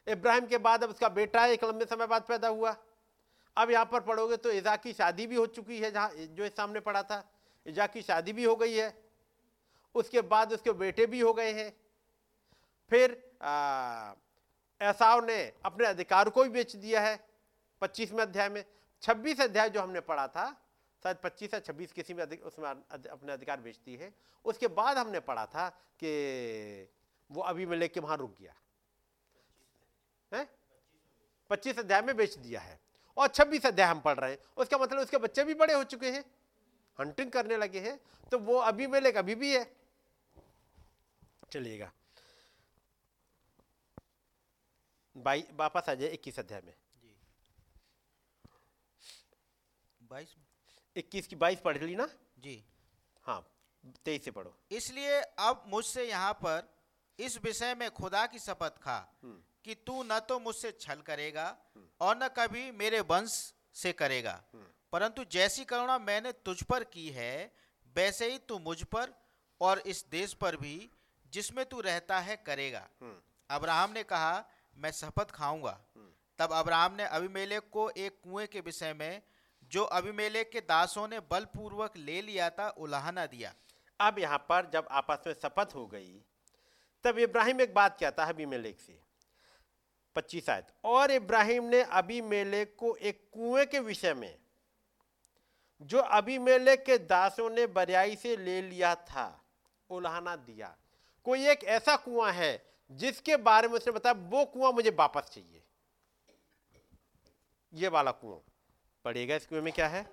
B: इब्राहिम के बाद अब उसका बेटा एक लंबे समय बाद पैदा हुआ। अब यहाँ पर पढ़ोगे तो ईजा की शादी भी हो चुकी है, जहाँ जो इस सामने पढ़ा था। ईजा की शादी भी हो गई है। उसके बाद उसके बेटे भी हो गए हैं। फिर ऐसाव ने अपने अधिकार को भी बेच दिया है। पच्चीसवें अध्याय में, छब्बीस अध्याय जो हमने पढ़ा था, शायद पच्चीस या छब्बीस किसी में उसमें अपने अधिकार बेचती है। उसके बाद हमने पढ़ा था कि वो अभी में लेके वहाँ रुक गया। है? पच्चीस अध्याय में बेच दिया है और छब्बीस अध्याय हम पढ़ रहे हैं। उसका मतलब उसके बच्चे भी बड़े हो चुके हैं, हंटिंग करने लगे हैं। तो वो अभी में अभी भी है। चलिएगा। वापस आ जाए इक्कीस अध्याय में।
C: बाईस
B: इक्कीस की बाईस पढ़ ली ना?
C: जी।
B: हाँ तेईस से पढ़ो।
C: इसलिए अब मुझसे यहाँ पर इस विषय में खुदा की शपथ खा हम्म। कि तू न तो मुझसे छल करेगा हम्म। और न कभी मेरे वंश से करेगा। हम्म। परंतु जैसी करुणा मैंने तुझ पर की है वैसे ही तू मुझ पर और इस देश पर भी जिसमें तू रहता है करेगा। अब्राहम ने कहा मैं शपथ खाऊँगा। तब अब्राहम ने अभिमेलेक को एक कुएँ के विषय में, जो अभिमेलेक के दासों ने बलपूर्वक ले लिया था, उलाहना दिया।
B: अब यहाँ पर जब आपस में शपथ हो गई, तब इब्राहिम एक बात कहता है अभिमेलेक से। पच्चीस आयत, और इब्राहिम ने अभिमेलेक को एक कुएँ के विषय में, जो अभिमेलेक के दासों ने बरियाई से ले लिया था, उलाहना दिया। कोई एक ऐसा कुआँ है जिसके बारे में उसने बताया वो कुआँ मुझे वापस चाहिए। ये वाला कुआँ। पड़ेगा इस कुएँ में क्या है?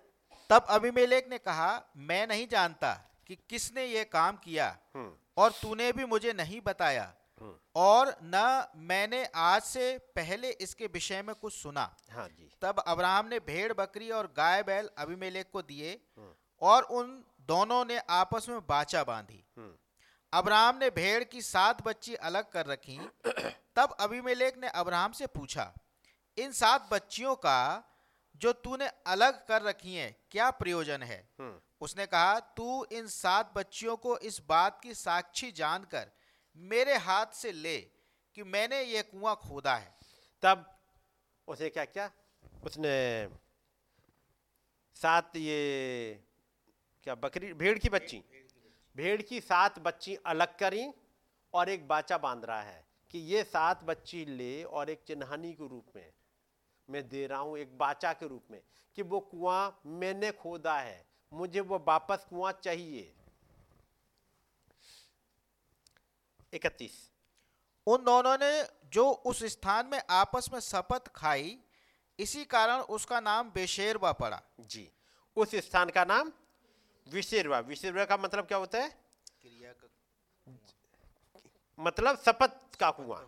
C: तब अभिमेलेक ने कहा मैं नहीं जानता कि किसने ये काम किया हम्म। और तूने भी मुझे नहीं बताया। हम्म। और न मैंने आज से पहले इसके विषय में कुछ सुना।
B: हाँ जी।
C: तब अब्राहम ने भेड़ बकरी और गाय बैल अभिमेलेक को दिए हम्म। और उन दोनों ने आपस में बाचा बांधी। अब्राहम ने भेड़ की सात बच्ची अलग कर रखी। तब अभिमेलेक ने अब्राहम से पूछा इन सात बच्चियों का जो तूने अलग कर रखी है क्या प्रयोजन है? हम्म। उसने कहा तू इन सात बच्चियों को इस बात की साक्षी जानकर मेरे हाथ से ले कि मैंने ये कुआँ खोदा है।
B: तब उसे क्या क्या? उसने सात ये क्या बकरी भेड़ की बच्ची? भेड़ की सात बच्ची अलग करी और एक बाचा बाँध रहा है कि ये सात बच्ची ले और एक चिन्हानी के रूप में मैं दे रहा हूँ एक बाचा के रूप में कि वो कुआँ मैंने खोदा है मुझे वो वापस कुआँ चाहिए। इकतीस।
C: उन दोनों ने जो उस स्थान में आपस में शपथ खाई इसी कारण उसका नाम बेशेरवा पड़ा।
B: जी उस स्थान का नाम विशेरवा विशेरवा का मतलब क्या होता है? क्रिया का मतलब शपथ का कुआँ।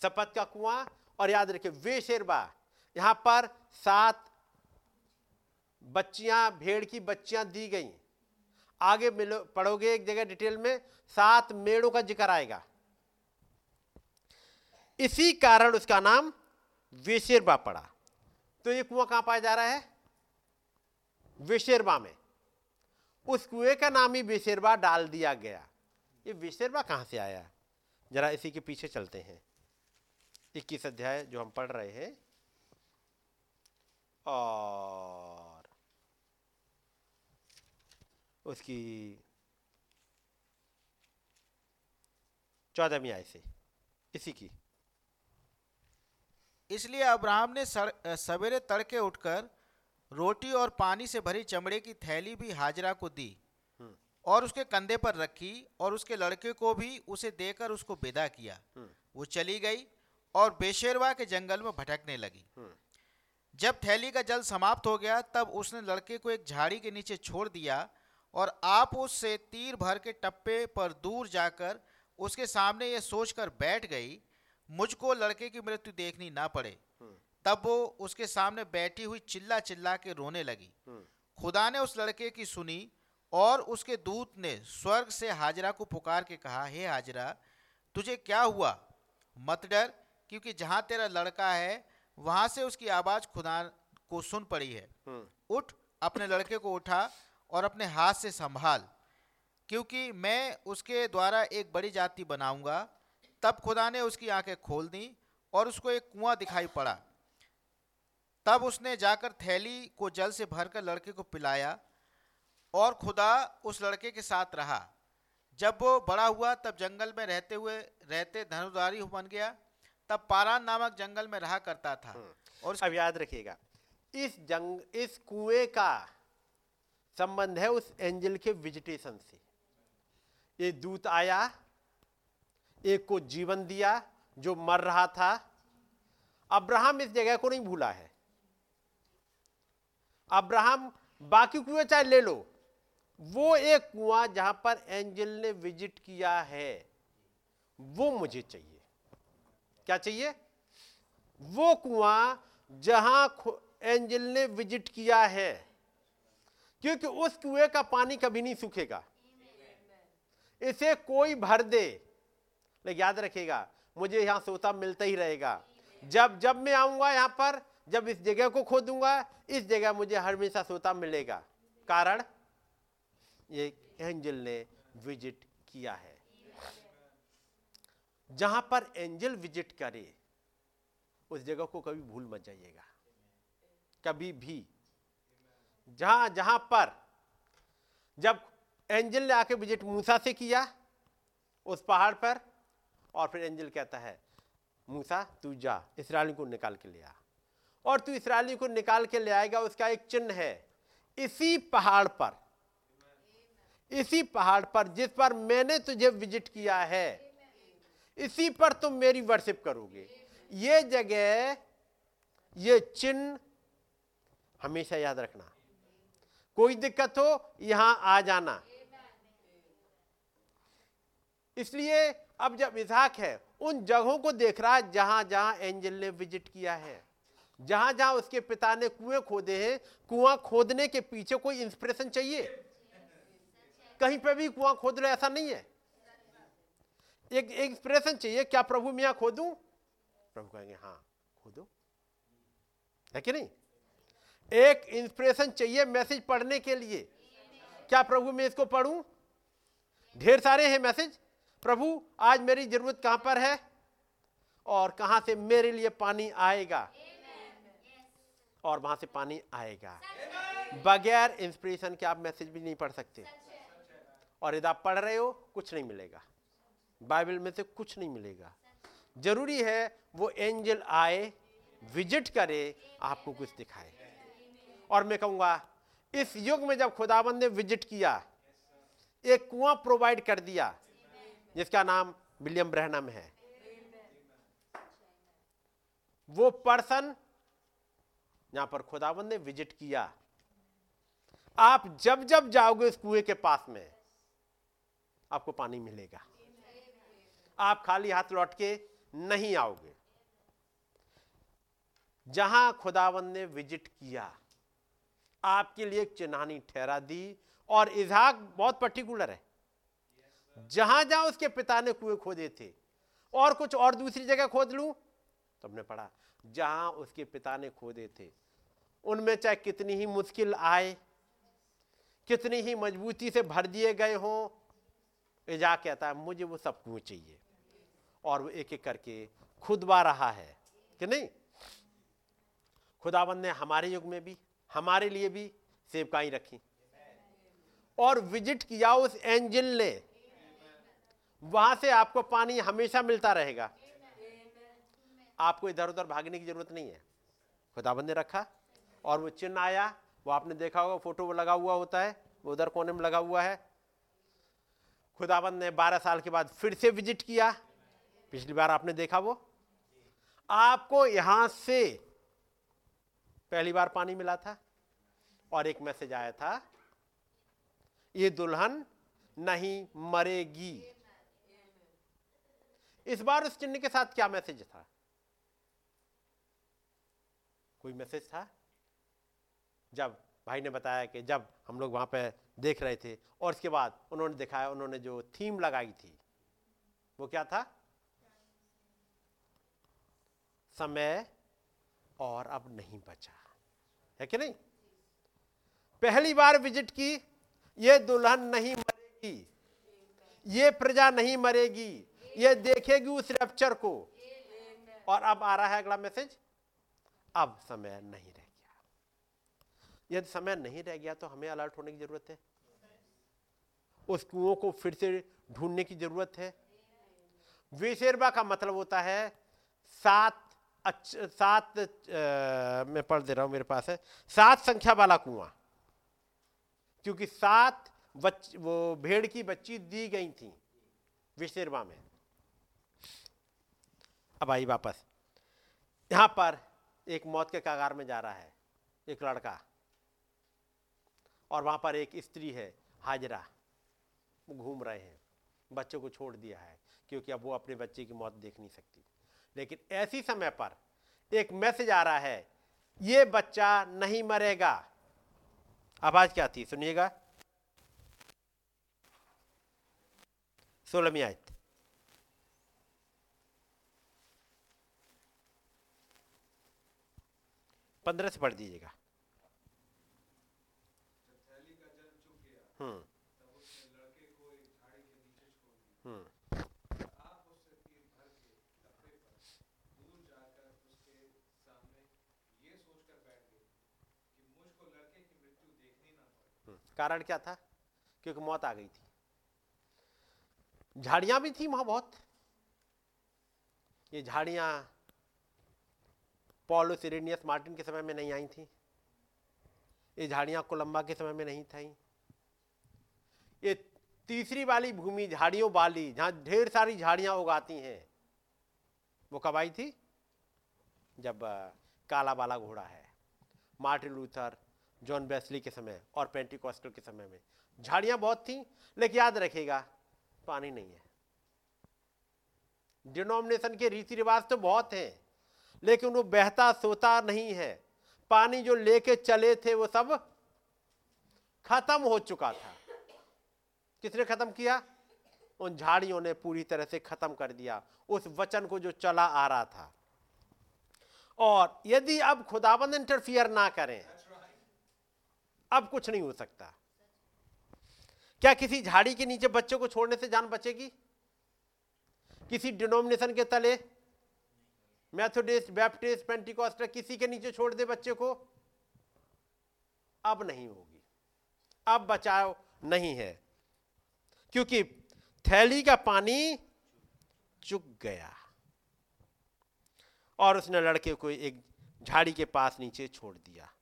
B: शपथ का कुआँ। और याद रखिए वे यहाँ पर सात बच्चियाँ भेड़ की बच्चियाँ दी गई। आगे मिलो पढ़ोगे एक जगह डिटेल में सात मेड़ों का ज़िक्र आएगा। इसी कारण उसका नाम वेशेरबा पड़ा। तो ये कुआँ कहाँ पाया जा रहा है? वेशेरबा में। उस कुएँ का नाम ही वेशेरबा डाल दिया गया। ये वेशेरबा कहाँ से आया? जरा इसी के पीछे चलते हैं। इक्कीस अध्याय जो हम पढ़ रहे हैं। और उसकी चौदहवीं आय से, इसी की।
C: इसलिए अब्राहम ने सवेरे तड़के उठकर रोटी और पानी से भरी चमड़े की थैली भी हाजरा को दी हम्म। और उसके कंधे पर रखी और उसके लड़के को भी उसे देकर उसको विदा किया हम्म। वो चली गई और बेशेरवा के जंगल में भटकने लगी हम्म। जब थैली का जल समाप्त हो गया तब उसने लड़के को एक झाड़ी के नीचे छोड़ दिया और आप उससे तीर भर के टप्पे पर दूर जाकर उसके सामने ये सोचकर बैठ गई मुझको लड़के की मृत्यु देखनी ना पड़े तब वो उसके सामने बैठी हुई चिल्ला चिल्ला के रोने लगी। खुदा ने उस लड़के की सुनी और उसके दूत ने स्वर्ग से हाजरा को पुकार के कहा हे हाजरा तुझे क्या हुआ? मत डर क्योंकि जहाँ तेरा लड़का है वहाँ से उसकी आवाज़ खुदा को सुन पड़ी है। उठ अपने लड़के को उठा और अपने हाथ से संभाल क्योंकि मैं उसके द्वारा एक बड़ी जाति बनाऊँगा। तब खुदा ने उसकी आँखें खोल दी और उसको एक कुआँ दिखाई पड़ा। तब उसने जाकर थैली को जल से भरकर लड़के को पिलाया और खुदा उस लड़के के साथ रहा। जब वो बड़ा हुआ तब जंगल में रहते हुए रहते धनुधारी बन गया। तब पारान नामक जंगल में रहा करता था।
B: और अब याद रखिएगा इस जंग इस कुएँ का संबंध है उस एंजल के विजिटेशन से। ये दूत आया एक को जीवन दिया जो मर रहा था। अब्राहम इस जगह को नहीं भूला है। अब्राहम बाकी कुएँ चाहे ले लो। वो एक कुआँ जहाँ पर एंजल ने विज़िट किया है। वो मुझे चाहिए। क्या चाहिए? वो कुआँ जहाँ एंजल ने विज़िट किया है। क्योंकि उस कुएँ का पानी कभी नहीं सूखेगा। इसे कोई भर दे। याद रखेगा मुझे यहाँ सोता मिलता ही रहेगा। जब जब मैं आऊँगा यहाँ पर जब इस जगह को खोदूँगा इस जगह मुझे हमेशा सोता मिलेगा। कारण? ये एंजल ने विज़िट किया है। जहाँ पर एंजल विज़िट करे, उस जगह को कभी भूल मत जाइएगा। कभी भी। जहाँ जहाँ पर जब एंजल ने आके विज़िट मूसा से किया, उस पहाड़ पर, और फिर एंजल कहता है, मूसा, तू जा इसराइली को निकाल के ले आ। और तू इसराइली को निकाल के ले आएगा, उसका एक चिन्ह है। इसी पहाड़ पर, इसी पहाड़ पर जिस पर मैंने तुझे विज़िट किया है, इसी पर तुम मेरी वर्शिप करोगे। ये जगह, ये चिन्ह हमेशा याद रखना। कोई दिक्कत हो, यहाँ आ जाना। इसलिए अब जब इजाक है, उन जगहों को देख रहा है जहाँ जहाँ एंजल ने विज़िट किया है। जहाँ जहाँ उसके पिता ने कुएँ खोदे हैं, कुआँ खोदने के पीछे कोई इंस्पिरेशन चाहिए? कहीं पे भी कुआँ खोद लो, ऐसा नहीं है। एक इंस्पिरेशन चाहिए, क्या प्रभु मैं खोदू? प्रभु कहेंगे हाँ खोदो। है कि नहीं? एक इंस्पिरेशन चाहिए मैसेज पढ़ने के लिए। क्या प्रभु मैं इसको पढ़ूं? ढेर सारे हैं मैसेज प्रभु, आज मेरी ज़रूरत कहाँ पर है? और कहाँ से मेरे लिए पानी आएगा? और वहाँ से पानी आएगा। बगैर इंस्पिरेशन के आप मैसेज भी नहीं पढ़ सकते। और यदि आप पढ़ रहे हो, कुछ नहीं मिलेगा। बाइबल में से कुछ नहीं मिलेगा। ज़रूरी है वो एंजल आए विज़िट करे, आपको कुछ दिखाए। और मैं कहूँगा, इस युग में जब खुदाबंद ने विज़िट किया, एक कुआँ प्रोवाइड कर दिया, जिसका नाम विलियम ब्रहनम है। वो पर्सन यहाँ पर खुदाबंद ने विज़िट किया। आप जब जब जाओगे उस कुएँ के पास में, आपको पानी मिलेगा। आप खाली हाथ लौट के नहीं आओगे। जहाँ खुदावन ने विज़िट किया, आपके लिए एक चिन्हानी ठहरा दी और इजहाक बहुत पर्टिकुलर है। जहाँ जहाँ उसके पिता ने कुएँ खोदे थे और कुछ और दूसरी जगह खोद लू तो हमने पढ़ा जहाँ उसके पिता ने खोदे थे। उनमें चाहे कितनी ही मुश्किल आए, कितनी ही मजबूती से भर दिए गए हों, एजा कहता है, मुझे वो सब कुछ चाहिए? और वो एक एक करके खुदवा रहा है कि नहीं? खुदाबंद ने हमारे युग में भी, हमारे लिए भी सेवकाई रखी। और विज़िट किया उस एंजिल ने। वहाँ से आपको पानी हमेशा मिलता रहेगा। आपको इधर उधर भागने की ज़रूरत नहीं है। खुदाबंद ने रखा और वो चिन्ह आया, वो आपने देखा होगा, फ़ोटो वो लगा हुआ होता है, वो उधर कोने में लगा हुआ है। खुदाबंद ने 12 साल के बाद फिर से विज़िट किया। पिछली बार आपने देखा वो। आपको यहाँ से पहली बार पानी मिला था और एक मैसेज आया था, ये दुल्हन नहीं मरेगी। इस बार उस चिन्ह के साथ क्या मैसेज था? कोई मैसेज था? जब भाई ने बताया कि जब हम लोग वहाँ पे देख रहे थे और उसके बाद उन्होंने दिखाया, उन्होंने जो थीम लगाई थी, वो क्या था? समय और अब नहीं बचा। है कि नहीं? पहली बार विज़िट की, ये दुल्हन नहीं मरेगी, ये प्रजा नहीं मरेगी, ये देखेगी उस रैप्चर को। और अब आ रहा है अगला मैसेज अब समय नहीं रह गया। यदि समय नहीं रह गया तो हमें अलर्ट होने की ज़रूरत है? उस कुओं को फिर से ढूँढने की ज़रूरत है? विशेरबा का मतलब होता है, सात अच्छा सात मैं पढ़ दे रहा हूँ मेरे पास है। सात संख्या वाला कुआँ। क्योंकि सात बच, वो भेड़ की बच्ची दी गई थी विशेरबा में। अब आई वापस। यहाँ पर एक मौत के कागार में जा रहा है, एक लड़का। और वहाँ पर एक स्त्री है, हाजरा। घूम रहे हैं। बच्चों को छोड़ दिया है, क्योंकि अब वो अपने बच्चे की मौत देख नहीं सकती। लेकिन ऐसी समय पर एक मैसेज आ रहा है, ये बच्चा नहीं मरेगा। आवाज़ क्या थी? सुनिएगा। सोलहवीं आयत। पंद्रह से पढ़ दीजिएगा। हम्म। कारण क्या था? क्योंकि मौत आ गई थी। झाड़ियाँ भी थी वहाँ बहुत। ये झाड़ियाँ पॉलो सिरेनियस मार्टिन के समय में नहीं आई थी। ये झाड़ियाँ कोलंबा के समय में नहीं थी। ये तीसरी वाली भूमि झाड़ियों वाली, जहाँ ढेर सारी झाड़ियाँ उगाती हैं, वो कब आई थी? जब काला वाला घोड़ा है, मार्टिन लूथर, जॉन बेस्ली के समय और पेंटिकॉस्टल के समय में। झाड़ियाँ बहुत थी, लेकिन याद रखेगा पानी नहीं है। डिनोमिनेशन के रीति रिवाज तो बहुत हैं। लेकिन वो बहता, सोता नहीं है। पानी जो लेके चले थे वो सब खत्म हो चुका था। किसने खत्म किया? उन झाड़ियों ने पूरी तरह से खत्म कर दिया। उस वचन को जो चला आ रहा था। और यदि अब खुदाबंद इंटरफियर ना करें, अब कुछ नहीं हो सकता। क्या किसी झाड़ी के नीचे बच्चों को छोड़ने से जान बचेगी? किसी डिनोमिनेशन के तले? मैथोडिस्ट बैप्टिस्ट पेंटिकॉस्टर किसी के नीचे छोड़ दे बच्चे को। अब नहीं होगी। अब बचाव नहीं है। क्योंकि थैली का पानी चुक गया। और उसने लड़के को एक झाड़ी के पास नीचे छोड़ दिया।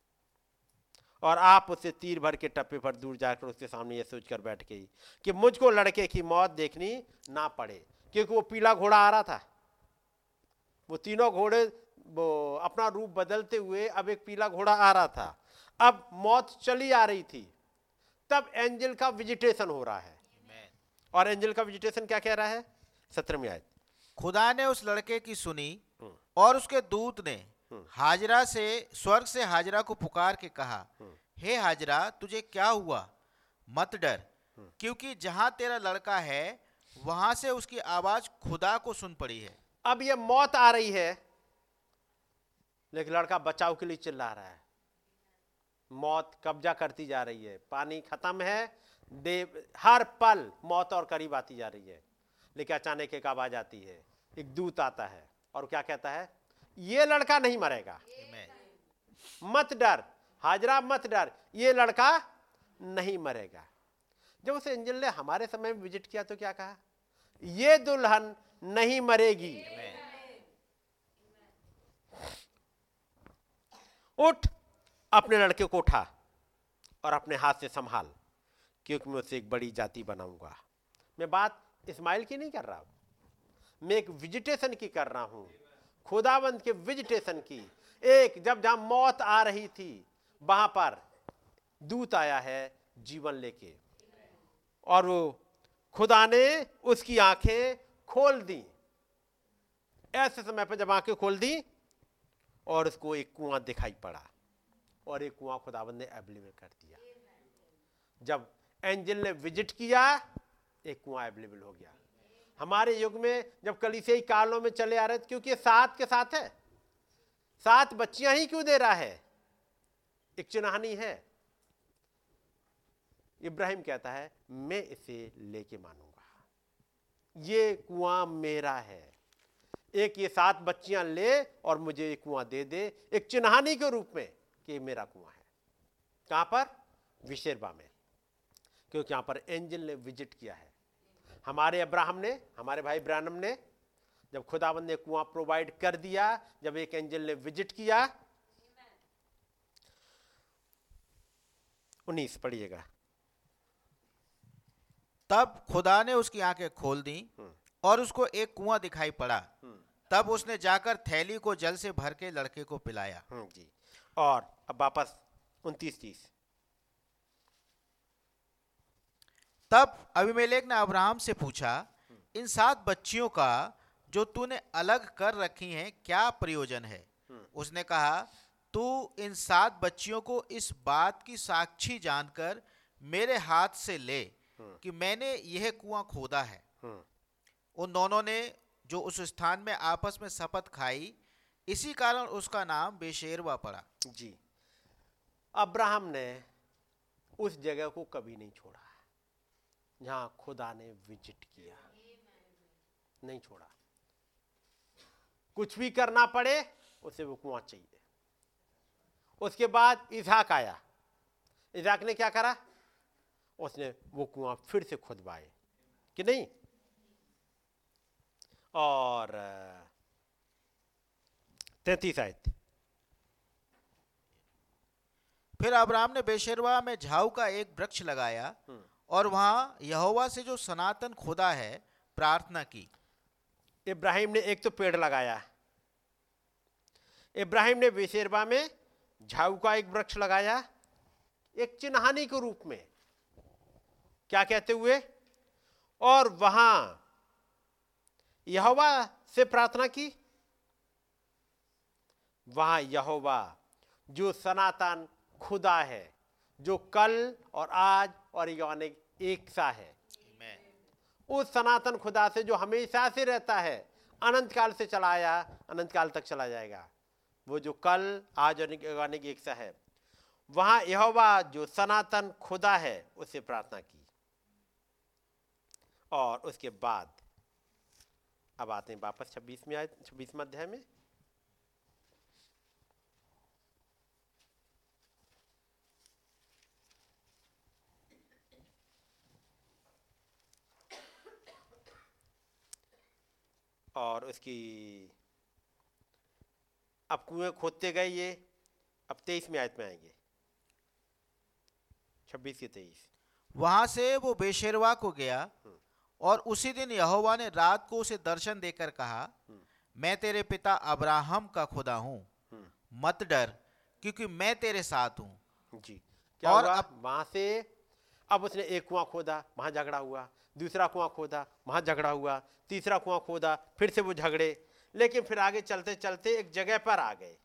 B: और आप उसे तीर भर के टप्पे पर दूर जाकर उसके सामने ये सोचकर बैठ गई कि मुझको लड़के की मौत देखनी ना पड़े, क्योंकि वो पीला घोड़ा आ रहा था। वो तीनों घोड़े वो अपना रूप बदलते हुए अब एक पीला घोड़ा आ रहा था। अब मौत चली आ रही थी। तब एंजल का विजिटेशन हो रहा है। और एंजल का विजिटेशन क्या कह रहा है? सत्र में आयत।
C: खुदा ने उस लड़के की सुनी हम्म। और उसके दूत ने हाजरा से स्वर्ग से हाजरा को पुकार के कहा हे हाजरा तुझे क्या हुआ? मत डर क्योंकि जहाँ तेरा लड़का है वहाँ से उसकी आवाज़ खुदा को सुन पड़ी है।
B: अब ये मौत आ रही है लेकिन लड़का बचाव के लिए चिल्ला रहा है। मौत कब्जा करती जा रही है। पानी खत्म है देव हर पल मौत और करीब आती जा रही है। लेकिन अचानक एक आवाज़ आती है एक दूत आता है और क्या कहता है? ये लड़का नहीं मरेगा। मत डर हाजरा मत डर ये लड़का नहीं मरेगा। जब उस एंजल ने हमारे समय में विज़िट किया तो क्या कहा? ये दुल्हन नहीं मरेगी। उठ, अपने लड़के को उठा और अपने हाथ से संभाल, क्योंकि मैं उसे एक बड़ी जाति बनाऊँगा। मैं बात इस्माइल की नहीं कर रहा हूँ, मैं एक विजिटेशन की कर रहा हूँ, खुदाबंद के विजिटेशन की। एक, जब जहाँ मौत आ रही थी, वहाँ पर दूत आया है जीवन लेके। और वो खुदा ने उसकी आँखें खोल दी। ऐसे समय पर जब आँखें खोल दी और उसको एक कुआँ दिखाई पड़ा और एक कुआँ खुदाबंद ने अवेलेबल कर दिया। जब एंजल ने विज़िट किया, एक कुआँ अवेलेबल हो गया। हमारे युग में जब कलिसियाई कालों में चले आ रहे थे, क्योंकि साथ के साथ है। सात बच्चियाँ ही क्यों दे रहा है? एक चिन्हानी है। इब्राहिम कहता है, मैं इसे लेके मानूँगा। ये कुआँ मेरा है। एक ये सात बच्चियाँ ले और मुझे ये कुआँ दे दे एक चिन्हानी के रूप में कि मेरा कुआँ है। कहाँ पर? विशेरबा में। क्योंकि यहाँ पर एंजल ने विज़िट किया है। हमारे अब्राहम ने हमारे भाई ब्रानम ने जब खुदाबंद ने कुआँ प्रोवाइड कर दिया जब एक एंजल ने विज़िट किया उन्नीस पढ़िएगा।
C: तब खुदा ने उसकी आँखें खोल दी और उसको एक कुआँ दिखाई पड़ा। तब उसने जाकर थैली को जल से भर के लड़के को पिलाया।
B: हम्म, जी। और अब वापस उनतीस तीस
C: तब अभिमेलेक ने अब्राहम से पूछा इन सात बच्चियों का जो तूने अलग कर रखी हैं क्या प्रयोजन है? उसने कहा तू इन सात बच्चियों को इस बात की साक्षी जानकर मेरे हाथ से ले। कि मैंने यह कुआँ खोदा है। उन दोनों ने जो उस स्थान में आपस में शपथ खाई इसी कारण उसका नाम बेशेरवा पड़ा।
B: जी। अब्राहम ने उस जगह को कभी नहीं छोड़ा। जहाँ खुदा ने विज़िट किया। नहीं छोड़ा। कुछ भी करना पड़े उसे वो कुआँ चाहिए। उसके बाद इजाक आया। इजाक ने क्या करा? उसने वो कुआँ फिर से खुदवाए कि नहीं? और तैतीस आयत।
C: फिर अब्राहम ने बेशेरवा में झाऊ का एक वृक्ष लगाया और वहाँ यहोवा से जो सनातन खुदा है प्रार्थना की।
B: इब्राहिम ने एक तो पेड़ लगाया। इब्राहिम ने बेशेरवा में झाऊ का एक वृक्ष लगाया एक चिन्हानी के रूप में। क्या कहते हुए? और वहाँ यहोवा से प्रार्थना की? वहाँ यहोवा जो सनातन खुदा है जो कल और आज और यौनिक एक सा है उस सनातन खुदा से जो हमेशा से रहता है अनंत काल से चला आया अनंत काल तक चला जाएगा। वो जो कल आज और यौनिक एक सा है। वहाँ यहोवा जो सनातन खुदा है उससे प्रार्थना की। और उसके बाद अब आते हैं वापस छब्बीस में आए छब्बीसवा अध्याय में। और उसकी अब कुएँ खोदते गए ये अब तेईस में आयत में आएँगे। छब्बीस से तेईस।
C: वहाँ से वो बेशेरवा को गया और उसी दिन यहोवा ने रात को उसे दर्शन देकर कहा मैं तेरे पिता अब्राहम का खुदा हूँ। मत डर क्योंकि मैं तेरे साथ हूँ।
B: जी। क्या
C: और अब-
B: वहाँ से अब उसने एक कुआँ खोदा वहाँ झगड़ा हुआ। दूसरा कुआँ खोदा वहाँ झगड़ा हुआ। तीसरा कुआँ खोदा फिर से वो झगड़े। लेकिन फिर आगे चलते चलते एक जगह पर आ गए।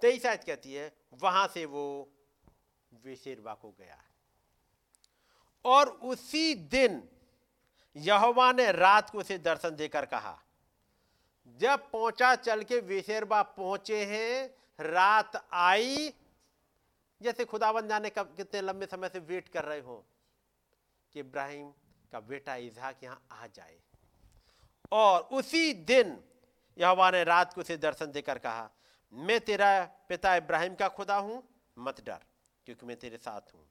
B: तेईस आयत कहती है वहाँ से वो बेशेरवा को गया। और उसी दिन यहोवा ने रात को उसे दर्शन देकर कहा, जब पहुँचा चल के बेशेरबा पहुँचे हैं, रात आई, जैसे खुदावन जाने कब, कितने लंबे समय से वेट कर रहे हो कि इब्राहिम का बेटा इजहाक यहाँ आ जाए। और उसी दिन यहोवा ने रात को उसे दर्शन देकर कहा, मैं तेरा पिता इब्राहिम का खुदा हूँ, मत डर, क्योंकि मैं तेरे साथ हूँ।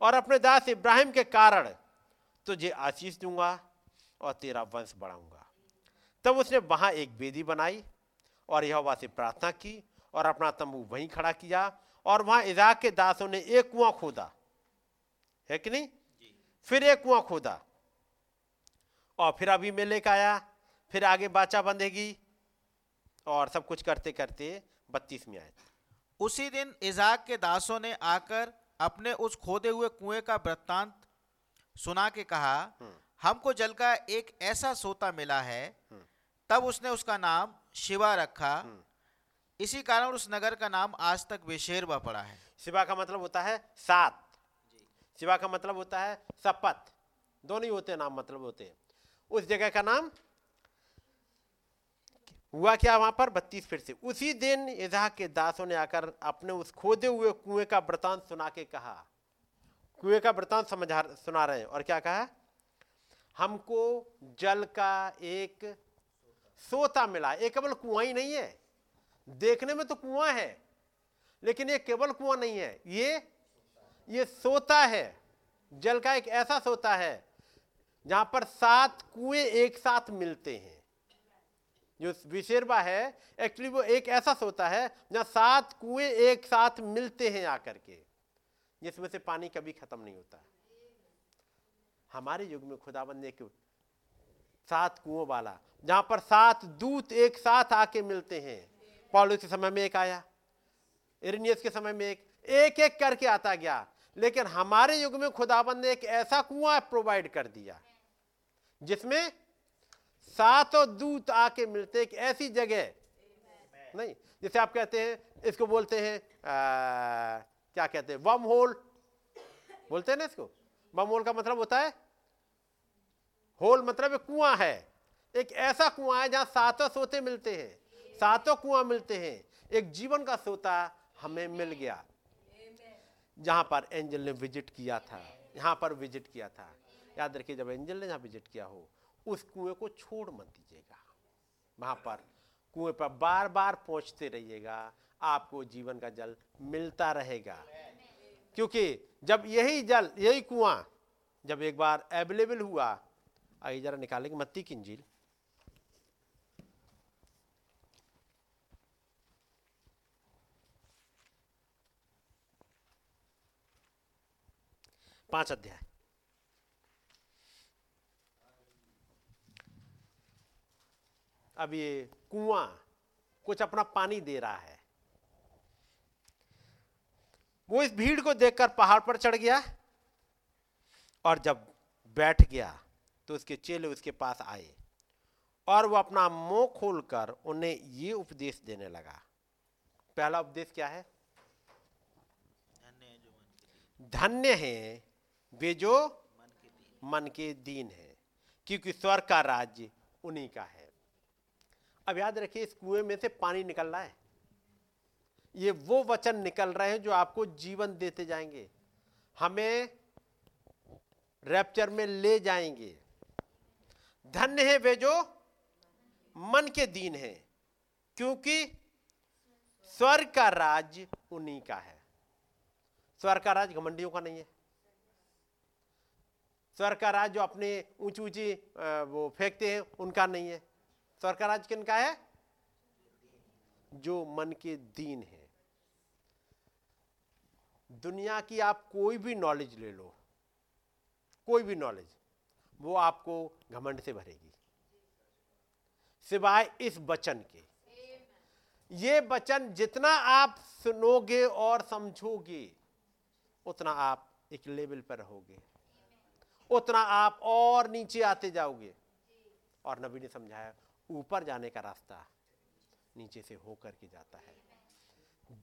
B: और अपने दास इब्राहिम के कारण तुझे आशीष दूँगा और तेरा वंश बढ़ाऊँगा। तब उसने वहाँ एक वेदी बनाई और यहोवा से प्रार्थना की और अपना तंबू वहीं खड़ा किया और वहाँ इजाक के दासों ने एक कुआँ खोदा। है कि नहीं? फिर एक कुआँ खोदा और फिर अभी में लेकर आया फिर आगे बाचा बंधेगी और सब कुछ करते करते बत्तीस में आए।
C: उसी दिन इजाक के दासों ने आकर अपने उस खोदे हुए कुएँ का वृत्तांत सुना के कहा हमको जल का एक ऐसा सोता मिला है। तब उसने उसका नाम शिवा रखा। इसी कारण उस नगर का नाम आज तक बेशेरवा पड़ा है।
B: शिवा का मतलब होता है सात। शिवा का मतलब होता है शपथ दोनों ही होते नाम मतलब होते हैं। उस जगह का नाम हुआ क्या वहाँ पर? बत्तीस फिर से। उसी दिन इजहाक के दासों ने आकर अपने उस खोदे हुए कुएँ का वृतांत सुना के कहा। कुएँ का वृतांत समझा सुना रहे हैं और क्या कहा? हमको जल का एक सोता मिला। ये केवल कुआँ ही नहीं है। देखने में तो कुआँ है, लेकिन ये केवल कुआँ नहीं है। ये ये सोता है। जल का एक ऐसा सोता है जहाँ पर सात कुएँ एक साथ मिलते हैं। जो विशेरबा है एक्चुअली वो एक ऐसा सोता है, जहाँ सात कुएँ एक साथ मिलते हैं आकर के, जिसमें से पानी कभी खत्म नहीं होता। हमारे युग में खुदाबंद ने सात कुओं वाला, जहाँ पर सात दूत एक साथ आके मिलते हैं। पॉलिस के समय में एक आया, इरनियस के समय में एक एक एक करके आता गया। लेकिन हमारे युग में खुदाबंद ने एक ऐसा कुआँ प्रोवाइड कर दिया, जिसमें सातों दूत आके मिलते एक ऐसी जगह। नहीं जैसे आप कहते हैं इसको बोलते हैं आ, क्या कहते हैं वम होल बोलते हैं ना इसको? वम होल का मतलब होता है होल मतलब कुआँ है। एक ऐसा कुआँ है जहाँ सातों सोते मिलते हैं। सातों कुआँ मिलते हैं। एक जीवन का सोता हमें मिल गया। जहाँ पर एंजल ने विज़िट किया था। यहाँ पर विज़िट किया था। याद रखिए जब एंजल ने यहाँ विज़िट किया हो उस कुएँ को छोड़ मत दीजिएगा। वहाँ पर कुएँ पर बार बार पहुँचते रहिएगा, आपको जीवन का जल मिलता रहेगा। क्योंकि जब यही जल, यही कुआँ जब एक बार अवेलेबल हुआ, आइए जरा निकालेंगे मत्ती की इंजील। पाँच अध्याय। अब ये कुआँ कुछ अपना पानी दे रहा है। वो इस भीड़ को देखकर पहाड़ पर चढ़ गया और जब बैठ गया तो उसके चेले उसके पास आए और वो अपना मुँह खोलकर उन्हें ये उपदेश देने लगा। पहला उपदेश क्या है? धन्य है वे जो मन के दीन। है क्योंकि स्वर्ग का राज्य उन्हीं का है। अब याद रखिए, इस कुएँ में से पानी निकल रहा है। ये वो वचन निकल रहे हैं जो आपको जीवन देते जाएँगे। हमें रैप्चर में ले जाएँगे। धन्य है वे जो मन के दीन है, क्योंकि स्वर्ग का राज उन्हीं का है। स्वर्ग का राज घमंडियों का नहीं है। स्वर्ग का राज जो अपने ऊँची ऊँची वो फेंकते हैं, उनका नहीं है। स्वर्ग का राज किन का है? जो मन के दीन है। दुनिया की आप कोई भी नॉलेज ले लो, कोई भी नॉलेज वो आपको घमंड से भरेगी। सिवाय इस वचन के। ये वचन जितना आप सुनोगे और समझोगे, उतना आप एक लेवल पर रहोगे। उतना आप और नीचे आते जाओगे। और नबी ने समझाया ऊपर जाने का रास्ता नीचे से होकर के जाता है।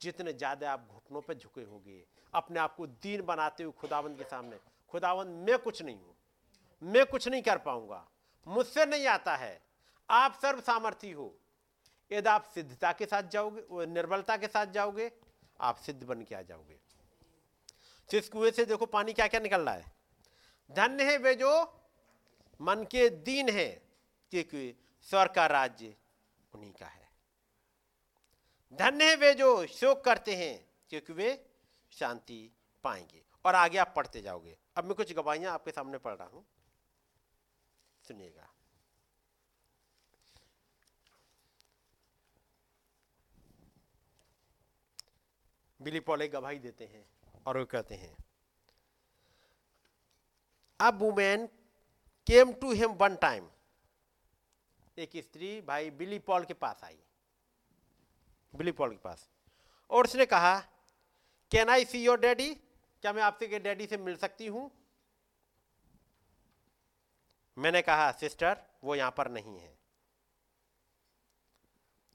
B: जितने ज़्यादा आप घुटनों पर झुके होगे, अपने आप को दीन बनाते हुए खुदावंद के सामने खुदावंद मैं कुछ नहीं हूँ, मैं कुछ नहीं कर पाऊँगा, मुझसे नहीं आता है, आप सर्व सामर्थी हो, यदि आप सिद्धता के साथ जाओगे निर्बलता के साथ जाओगे, आप सिद्ध बन के आ जाओगे। इस कुएँ से देखो पानी क्या क्या निकल रहा है। धन्य है वे जो मन के दीन है क्योंकि स्वर का राज्य उन्हीं का है। धन्य है वे जो शोक करते हैं, क्योंकि वे शांति पाएँगे। और आगे आप पढ़ते जाओगे। अब मैं कुछ गवाहियाँ आपके सामने पढ़ रहा हूँ। सुनिएगा। बिली पॉल गवाही देते हैं और वो कहते हैं, अब women came to him one time एक स्त्री भाई बिली पॉल के पास आई। बिली पॉल के पास। और उसने कहा can I see your daddy क्या मैं आपसे के डैडी से मिल सकती हूँ? मैंने कहा सिस्टर वो यहाँ पर नहीं है।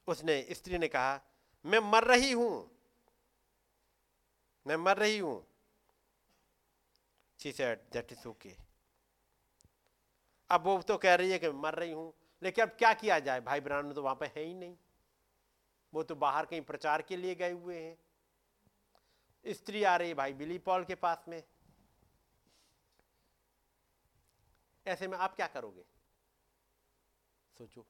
B: उसने, स्त्री ने कहा, मैं मर रही हूँ। मैं मर रही हूँ। She said that is okay अब वो तो कह रही है कि मर रही हूँ। लेकिन अब क्या किया जाए? भाई ब्राह्मण तो वहाँ पर है ही नहीं। वो तो बाहर कहीं प्रचार के लिए गए हुए हैं। स्त्री आ रही भाई बिली पॉल के पास में। ऐसे में आप क्या करोगे? सोचो।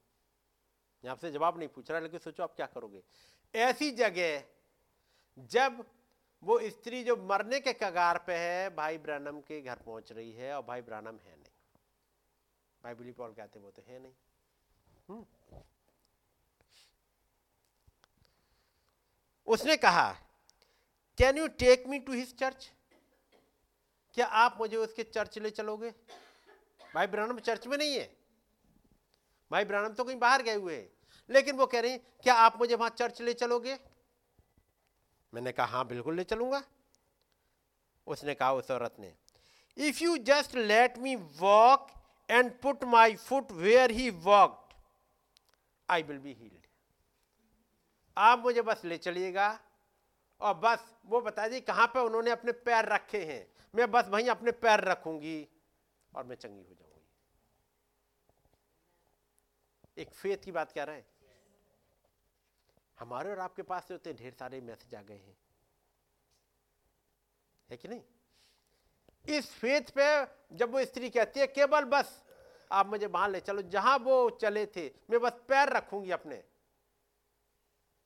B: मैं आपसे जवाब नहीं पूछ रहा, लेकिन सोचो आप क्या करोगे? ऐसी जगह जब वो स्त्री जो मरने के कगार पे है, भाई ब्रानम के घर पहुँच रही है और भाई ब्रानम है नहीं। भाई बिली पॉल कहते वो तो है नहीं। उसने कहा can you take me to his church क्या आप मुझे उसके चर्च ले चलोगे? भाई ब्रानम चर्च में नहीं है। भाई ब्रानम तो कहीं बाहर गए हुए हैं। लेकिन वो कह रहे हैं क्या आप मुझे वहाँ चर्च ले चलोगे? मैंने कहा हाँ बिल्कुल ले चलूँगा। उसने कहा उस औरत ने if you just let me walk and put my foot where he walked I will be healed आप मुझे बस ले चलिएगा और बस वो बता दी कहाँ पे उन्होंने अपने पैर रखे हैं। मैं बस वहीं अपने पैर रखूँगी और मैं चंगी हो जाऊँगी। एक फेथ की बात कह रहे हैं। हमारे और आपके पास से ढेर सारे मैसेज आ गए हैं। है कि नहीं? इस फेथ पे जब वो स्त्री कहती है, केवल बस आप मुझे वहाँ ले। चलो, जहाँ वो चले थे, मैं बस पैर रखूँगी अपने।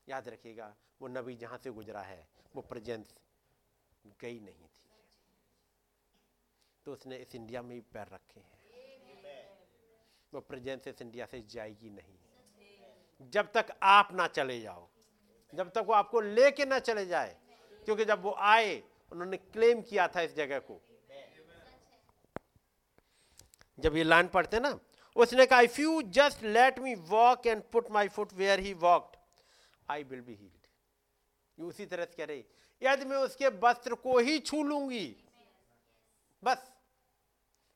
B: याद रखिएगा, वो नबी जहाँ से गुजरा है, वो प्रेजेंस गई नहीं थी। तो उसने इस इंडिया में ही पैर रखे हैं। वो प्रेजेंस इस इंडिया से जाएगी नहीं। जब तक आप ना चले जाओ, जब तक वो आपको लेके ना चले जाए, क्योंकि जब वो आए, उन्होंने क्लेम किया था इस जगह को। जब ये लाइन पढ़ते ना उसने कहा if you just let me walk and put my foot where he walked I will be healed ये उसी तरह से कह रही यदि मैं उसके वस्त्र को ही छू लूँगी बस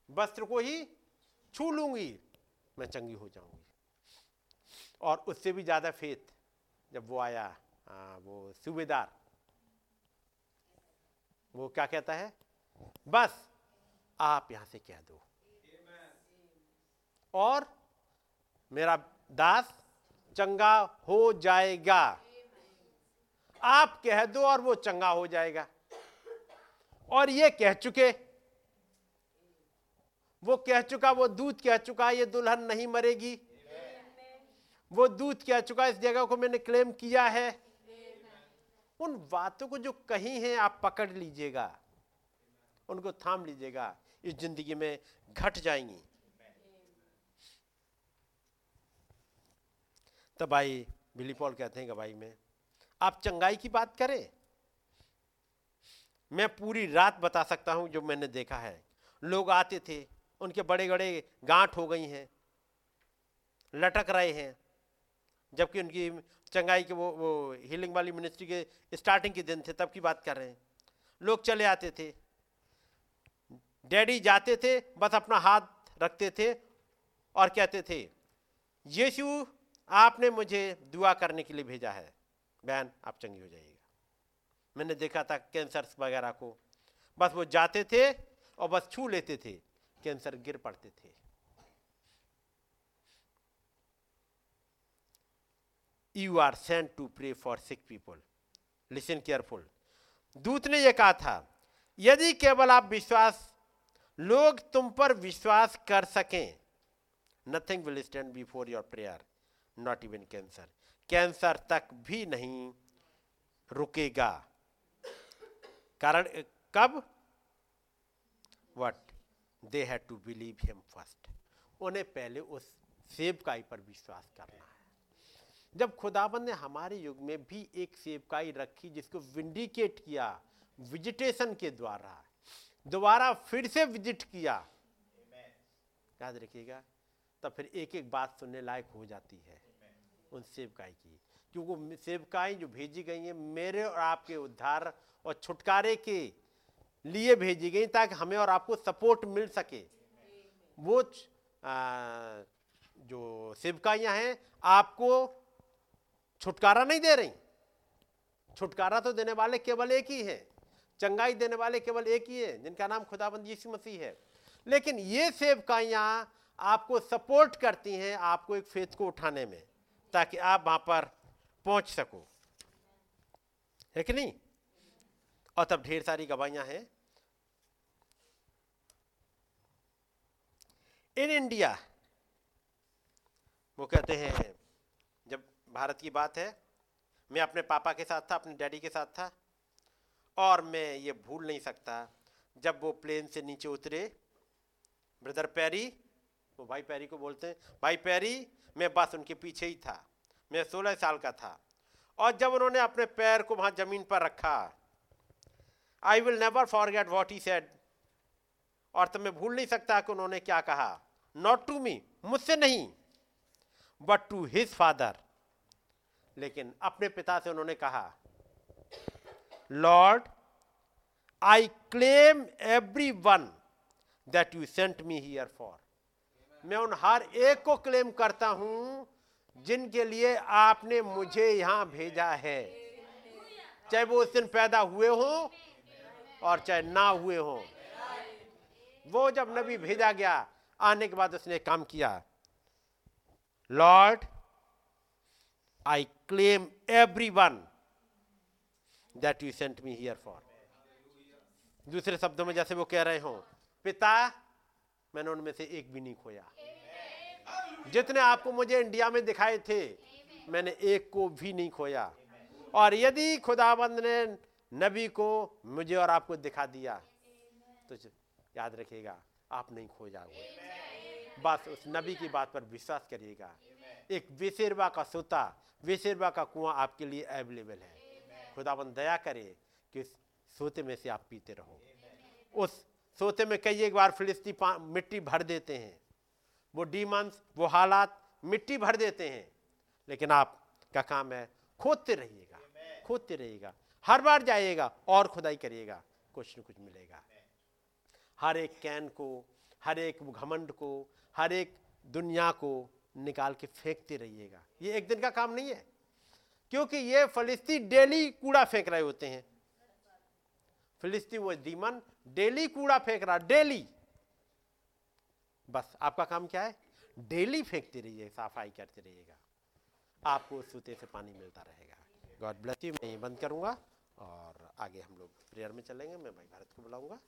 B: वस्त्र को ही छू लूँगी मैं चंगी हो जाऊँगी। और उससे भी ज़्यादा फेथ जब वो आया आ, वो सूबेदार वो क्या कहता है? बस आप यहाँ से कह दो। और मेरा दास चंगा हो जाएगा। आप कह दो और वो चंगा हो जाएगा। और ये कह चुके, वो कह चुका, वो दूध कह चुका, ये दुल्हन नहीं मरेगी। वो दूध कह चुका, इस जगह को मैंने क्लेम किया है। उन बातों को जो कही हैं, आप पकड़ लीजिएगा। उनको थाम लीजिएगा। इस ज़िंदगी में घट जाएँगी। तब भाई बिली पॉल कहते हैं गवाही में, आप चंगाई की बात करें। मैं पूरी रात बता सकता हूँ, जो मैंने देखा है। लोग आते थे, उनके बड़े बड़े गांठ हो गई हैं, लटक रहे हैं, जबकि उनकी चंगाई के वो वो हीलिंग वाली मिनिस्ट्री के स्टार्टिंग के दिन थे, तब की बात कर रहे हैं। लोग चले आते थे। डैडी जाते थे, बस अपना हाथ रखते थे और कहते थे, यीशु आपने मुझे दुआ करने के लिए भेजा है। बहन, आप चंगी हो जाइएगा। मैंने देखा था कैंसर वगैरह को। बस वो जाते थे और बस छू लेते थे। कैंसर गिर पड़ते थे। You are sent to pray for sick people listen careful दूत ने यह कहा था, यदि केवल आप विश्वास, लोग तुम पर विश्वास कर सकें nothing will stand before your prayer not even cancer cancer तक भी नहीं रुकेगा। कारण कब? What they had to believe him first उन्हें पहले उस सेवकाई पर विश्वास करना है। जब खुदाबंद ने हमारे युग में भी एक सेवकाई रखी जिसको विंडिकेट किया विजिटेशन के द्वारा दोबारा फिर से विज़िट किया याद रखिएगा तब फिर एक एक बात सुनने लायक हो जाती है। उन सेवकाई की। क्योंकि सेवकाएँ जो भेजी गई हैं मेरे और आपके उद्धार और छुटकारे के लिए भेजी गई ताकि हमें और आपको सपोर्ट मिल सके। वो आ, जो सेवकाइयाँ हैं आपको छुटकारा नहीं दे रही। छुटकारा तो देने वाले केवल एक ही है। चंगाई देने वाले केवल एक ही है जिनका नाम खुदाबंद यीशु मसीह है। लेकिन ये सेवकाइयाँ आपको सपोर्ट करती हैं आपको एक फेथ को उठाने में। ताकि आप वहाँ पर पहुँच सको। है कि नहीं? और तब ढेर सारी गवाहियाँ हैं। इन इंडिया, वो कहते हैं, जब भारत की बात है, मैं अपने पापा के साथ था, अपने डैडी के साथ था, और मैं ये भूल नहीं सकता, जब वो प्लेन से नीचे उतरे, ब्रदर पैरी वो भाई पैरी को बोलते हैं, भाई पैरी, मैं बस उनके पीछे ही था, मैं सोलह साल का था, और जब उन्होंने अपने पैर को वहाँ ज़मीन पर रखा I will never forget what he said और तो मैं भूल नहीं सकता कि उन्होंने क्या कहा। नॉट टू मी मुझसे नहीं बट टू हिज फादर लेकिन अपने पिता से उन्होंने कहा Lord I claim every one that you sent me here for मैं उन हर एक को क्लेम करता हूँ, जिनके लिए आपने मुझे यहाँ भेजा है। चाहे वो उस दिन पैदा हुए हो और चाहे ना हुए हो। वो जब नबी भेजा गया, आने के बाद उसने काम किया। Lord I claim every one that you sent me here for दूसरे शब्दों में जैसे वो कह रहे हो, पिता मैंने उनमें से एक भी नहीं खोया। जितने आपको मुझे इंडिया में दिखाए थे, मैंने एक को भी नहीं खोया। और यदि खुदाबंद ने नबी को मुझे और आपको दिखा दिया तो याद रखिएगा, आप नहीं खो जाओगे। बस उस नबी की बात पर विश्वास करिएगा। एक विशेरवा का सोता, विशेरवा का कुआँ आपके लिए अवेलेबल है। खुदाबंद दया करे कि सोते में से आप पीते रहो। उस सोते में कई एक बार फिलिस्ती मिट्टी भर देते हैं। वो डीमंस, वो हालात, मिट्टी भर देते हैं। लेकिन आपका काम है? खोदते रहिएगा खोदते रहिएगा। हर बार जाइएगा, और खुदाई करिएगा, कुछ न कुछ मिलेगा। हर एक कैन को, हर एक घमंड को, हर एक दुनिया को निकाल के फेंकते रहिएगा। ये एक दिन का काम नहीं है, क्योंकि ये फलिस्ती डेली कूड़ा फेंक रहे होते हैं। फिलिस्ती वो दीमन, डेली कूड़ा फेंक रहा, डेली। बस, आपका काम क्या है? डेली फेंकते रहिए, सफ़ाई करते रहिएगा। आपको सूते से पानी मिलता रहेगा। गॉड ब्लेस यू, मैं ये बंद करूँगा और आगे हम लोग प्रेयर में चलेंगे, मैं भाई भारत को बुलाऊँगा।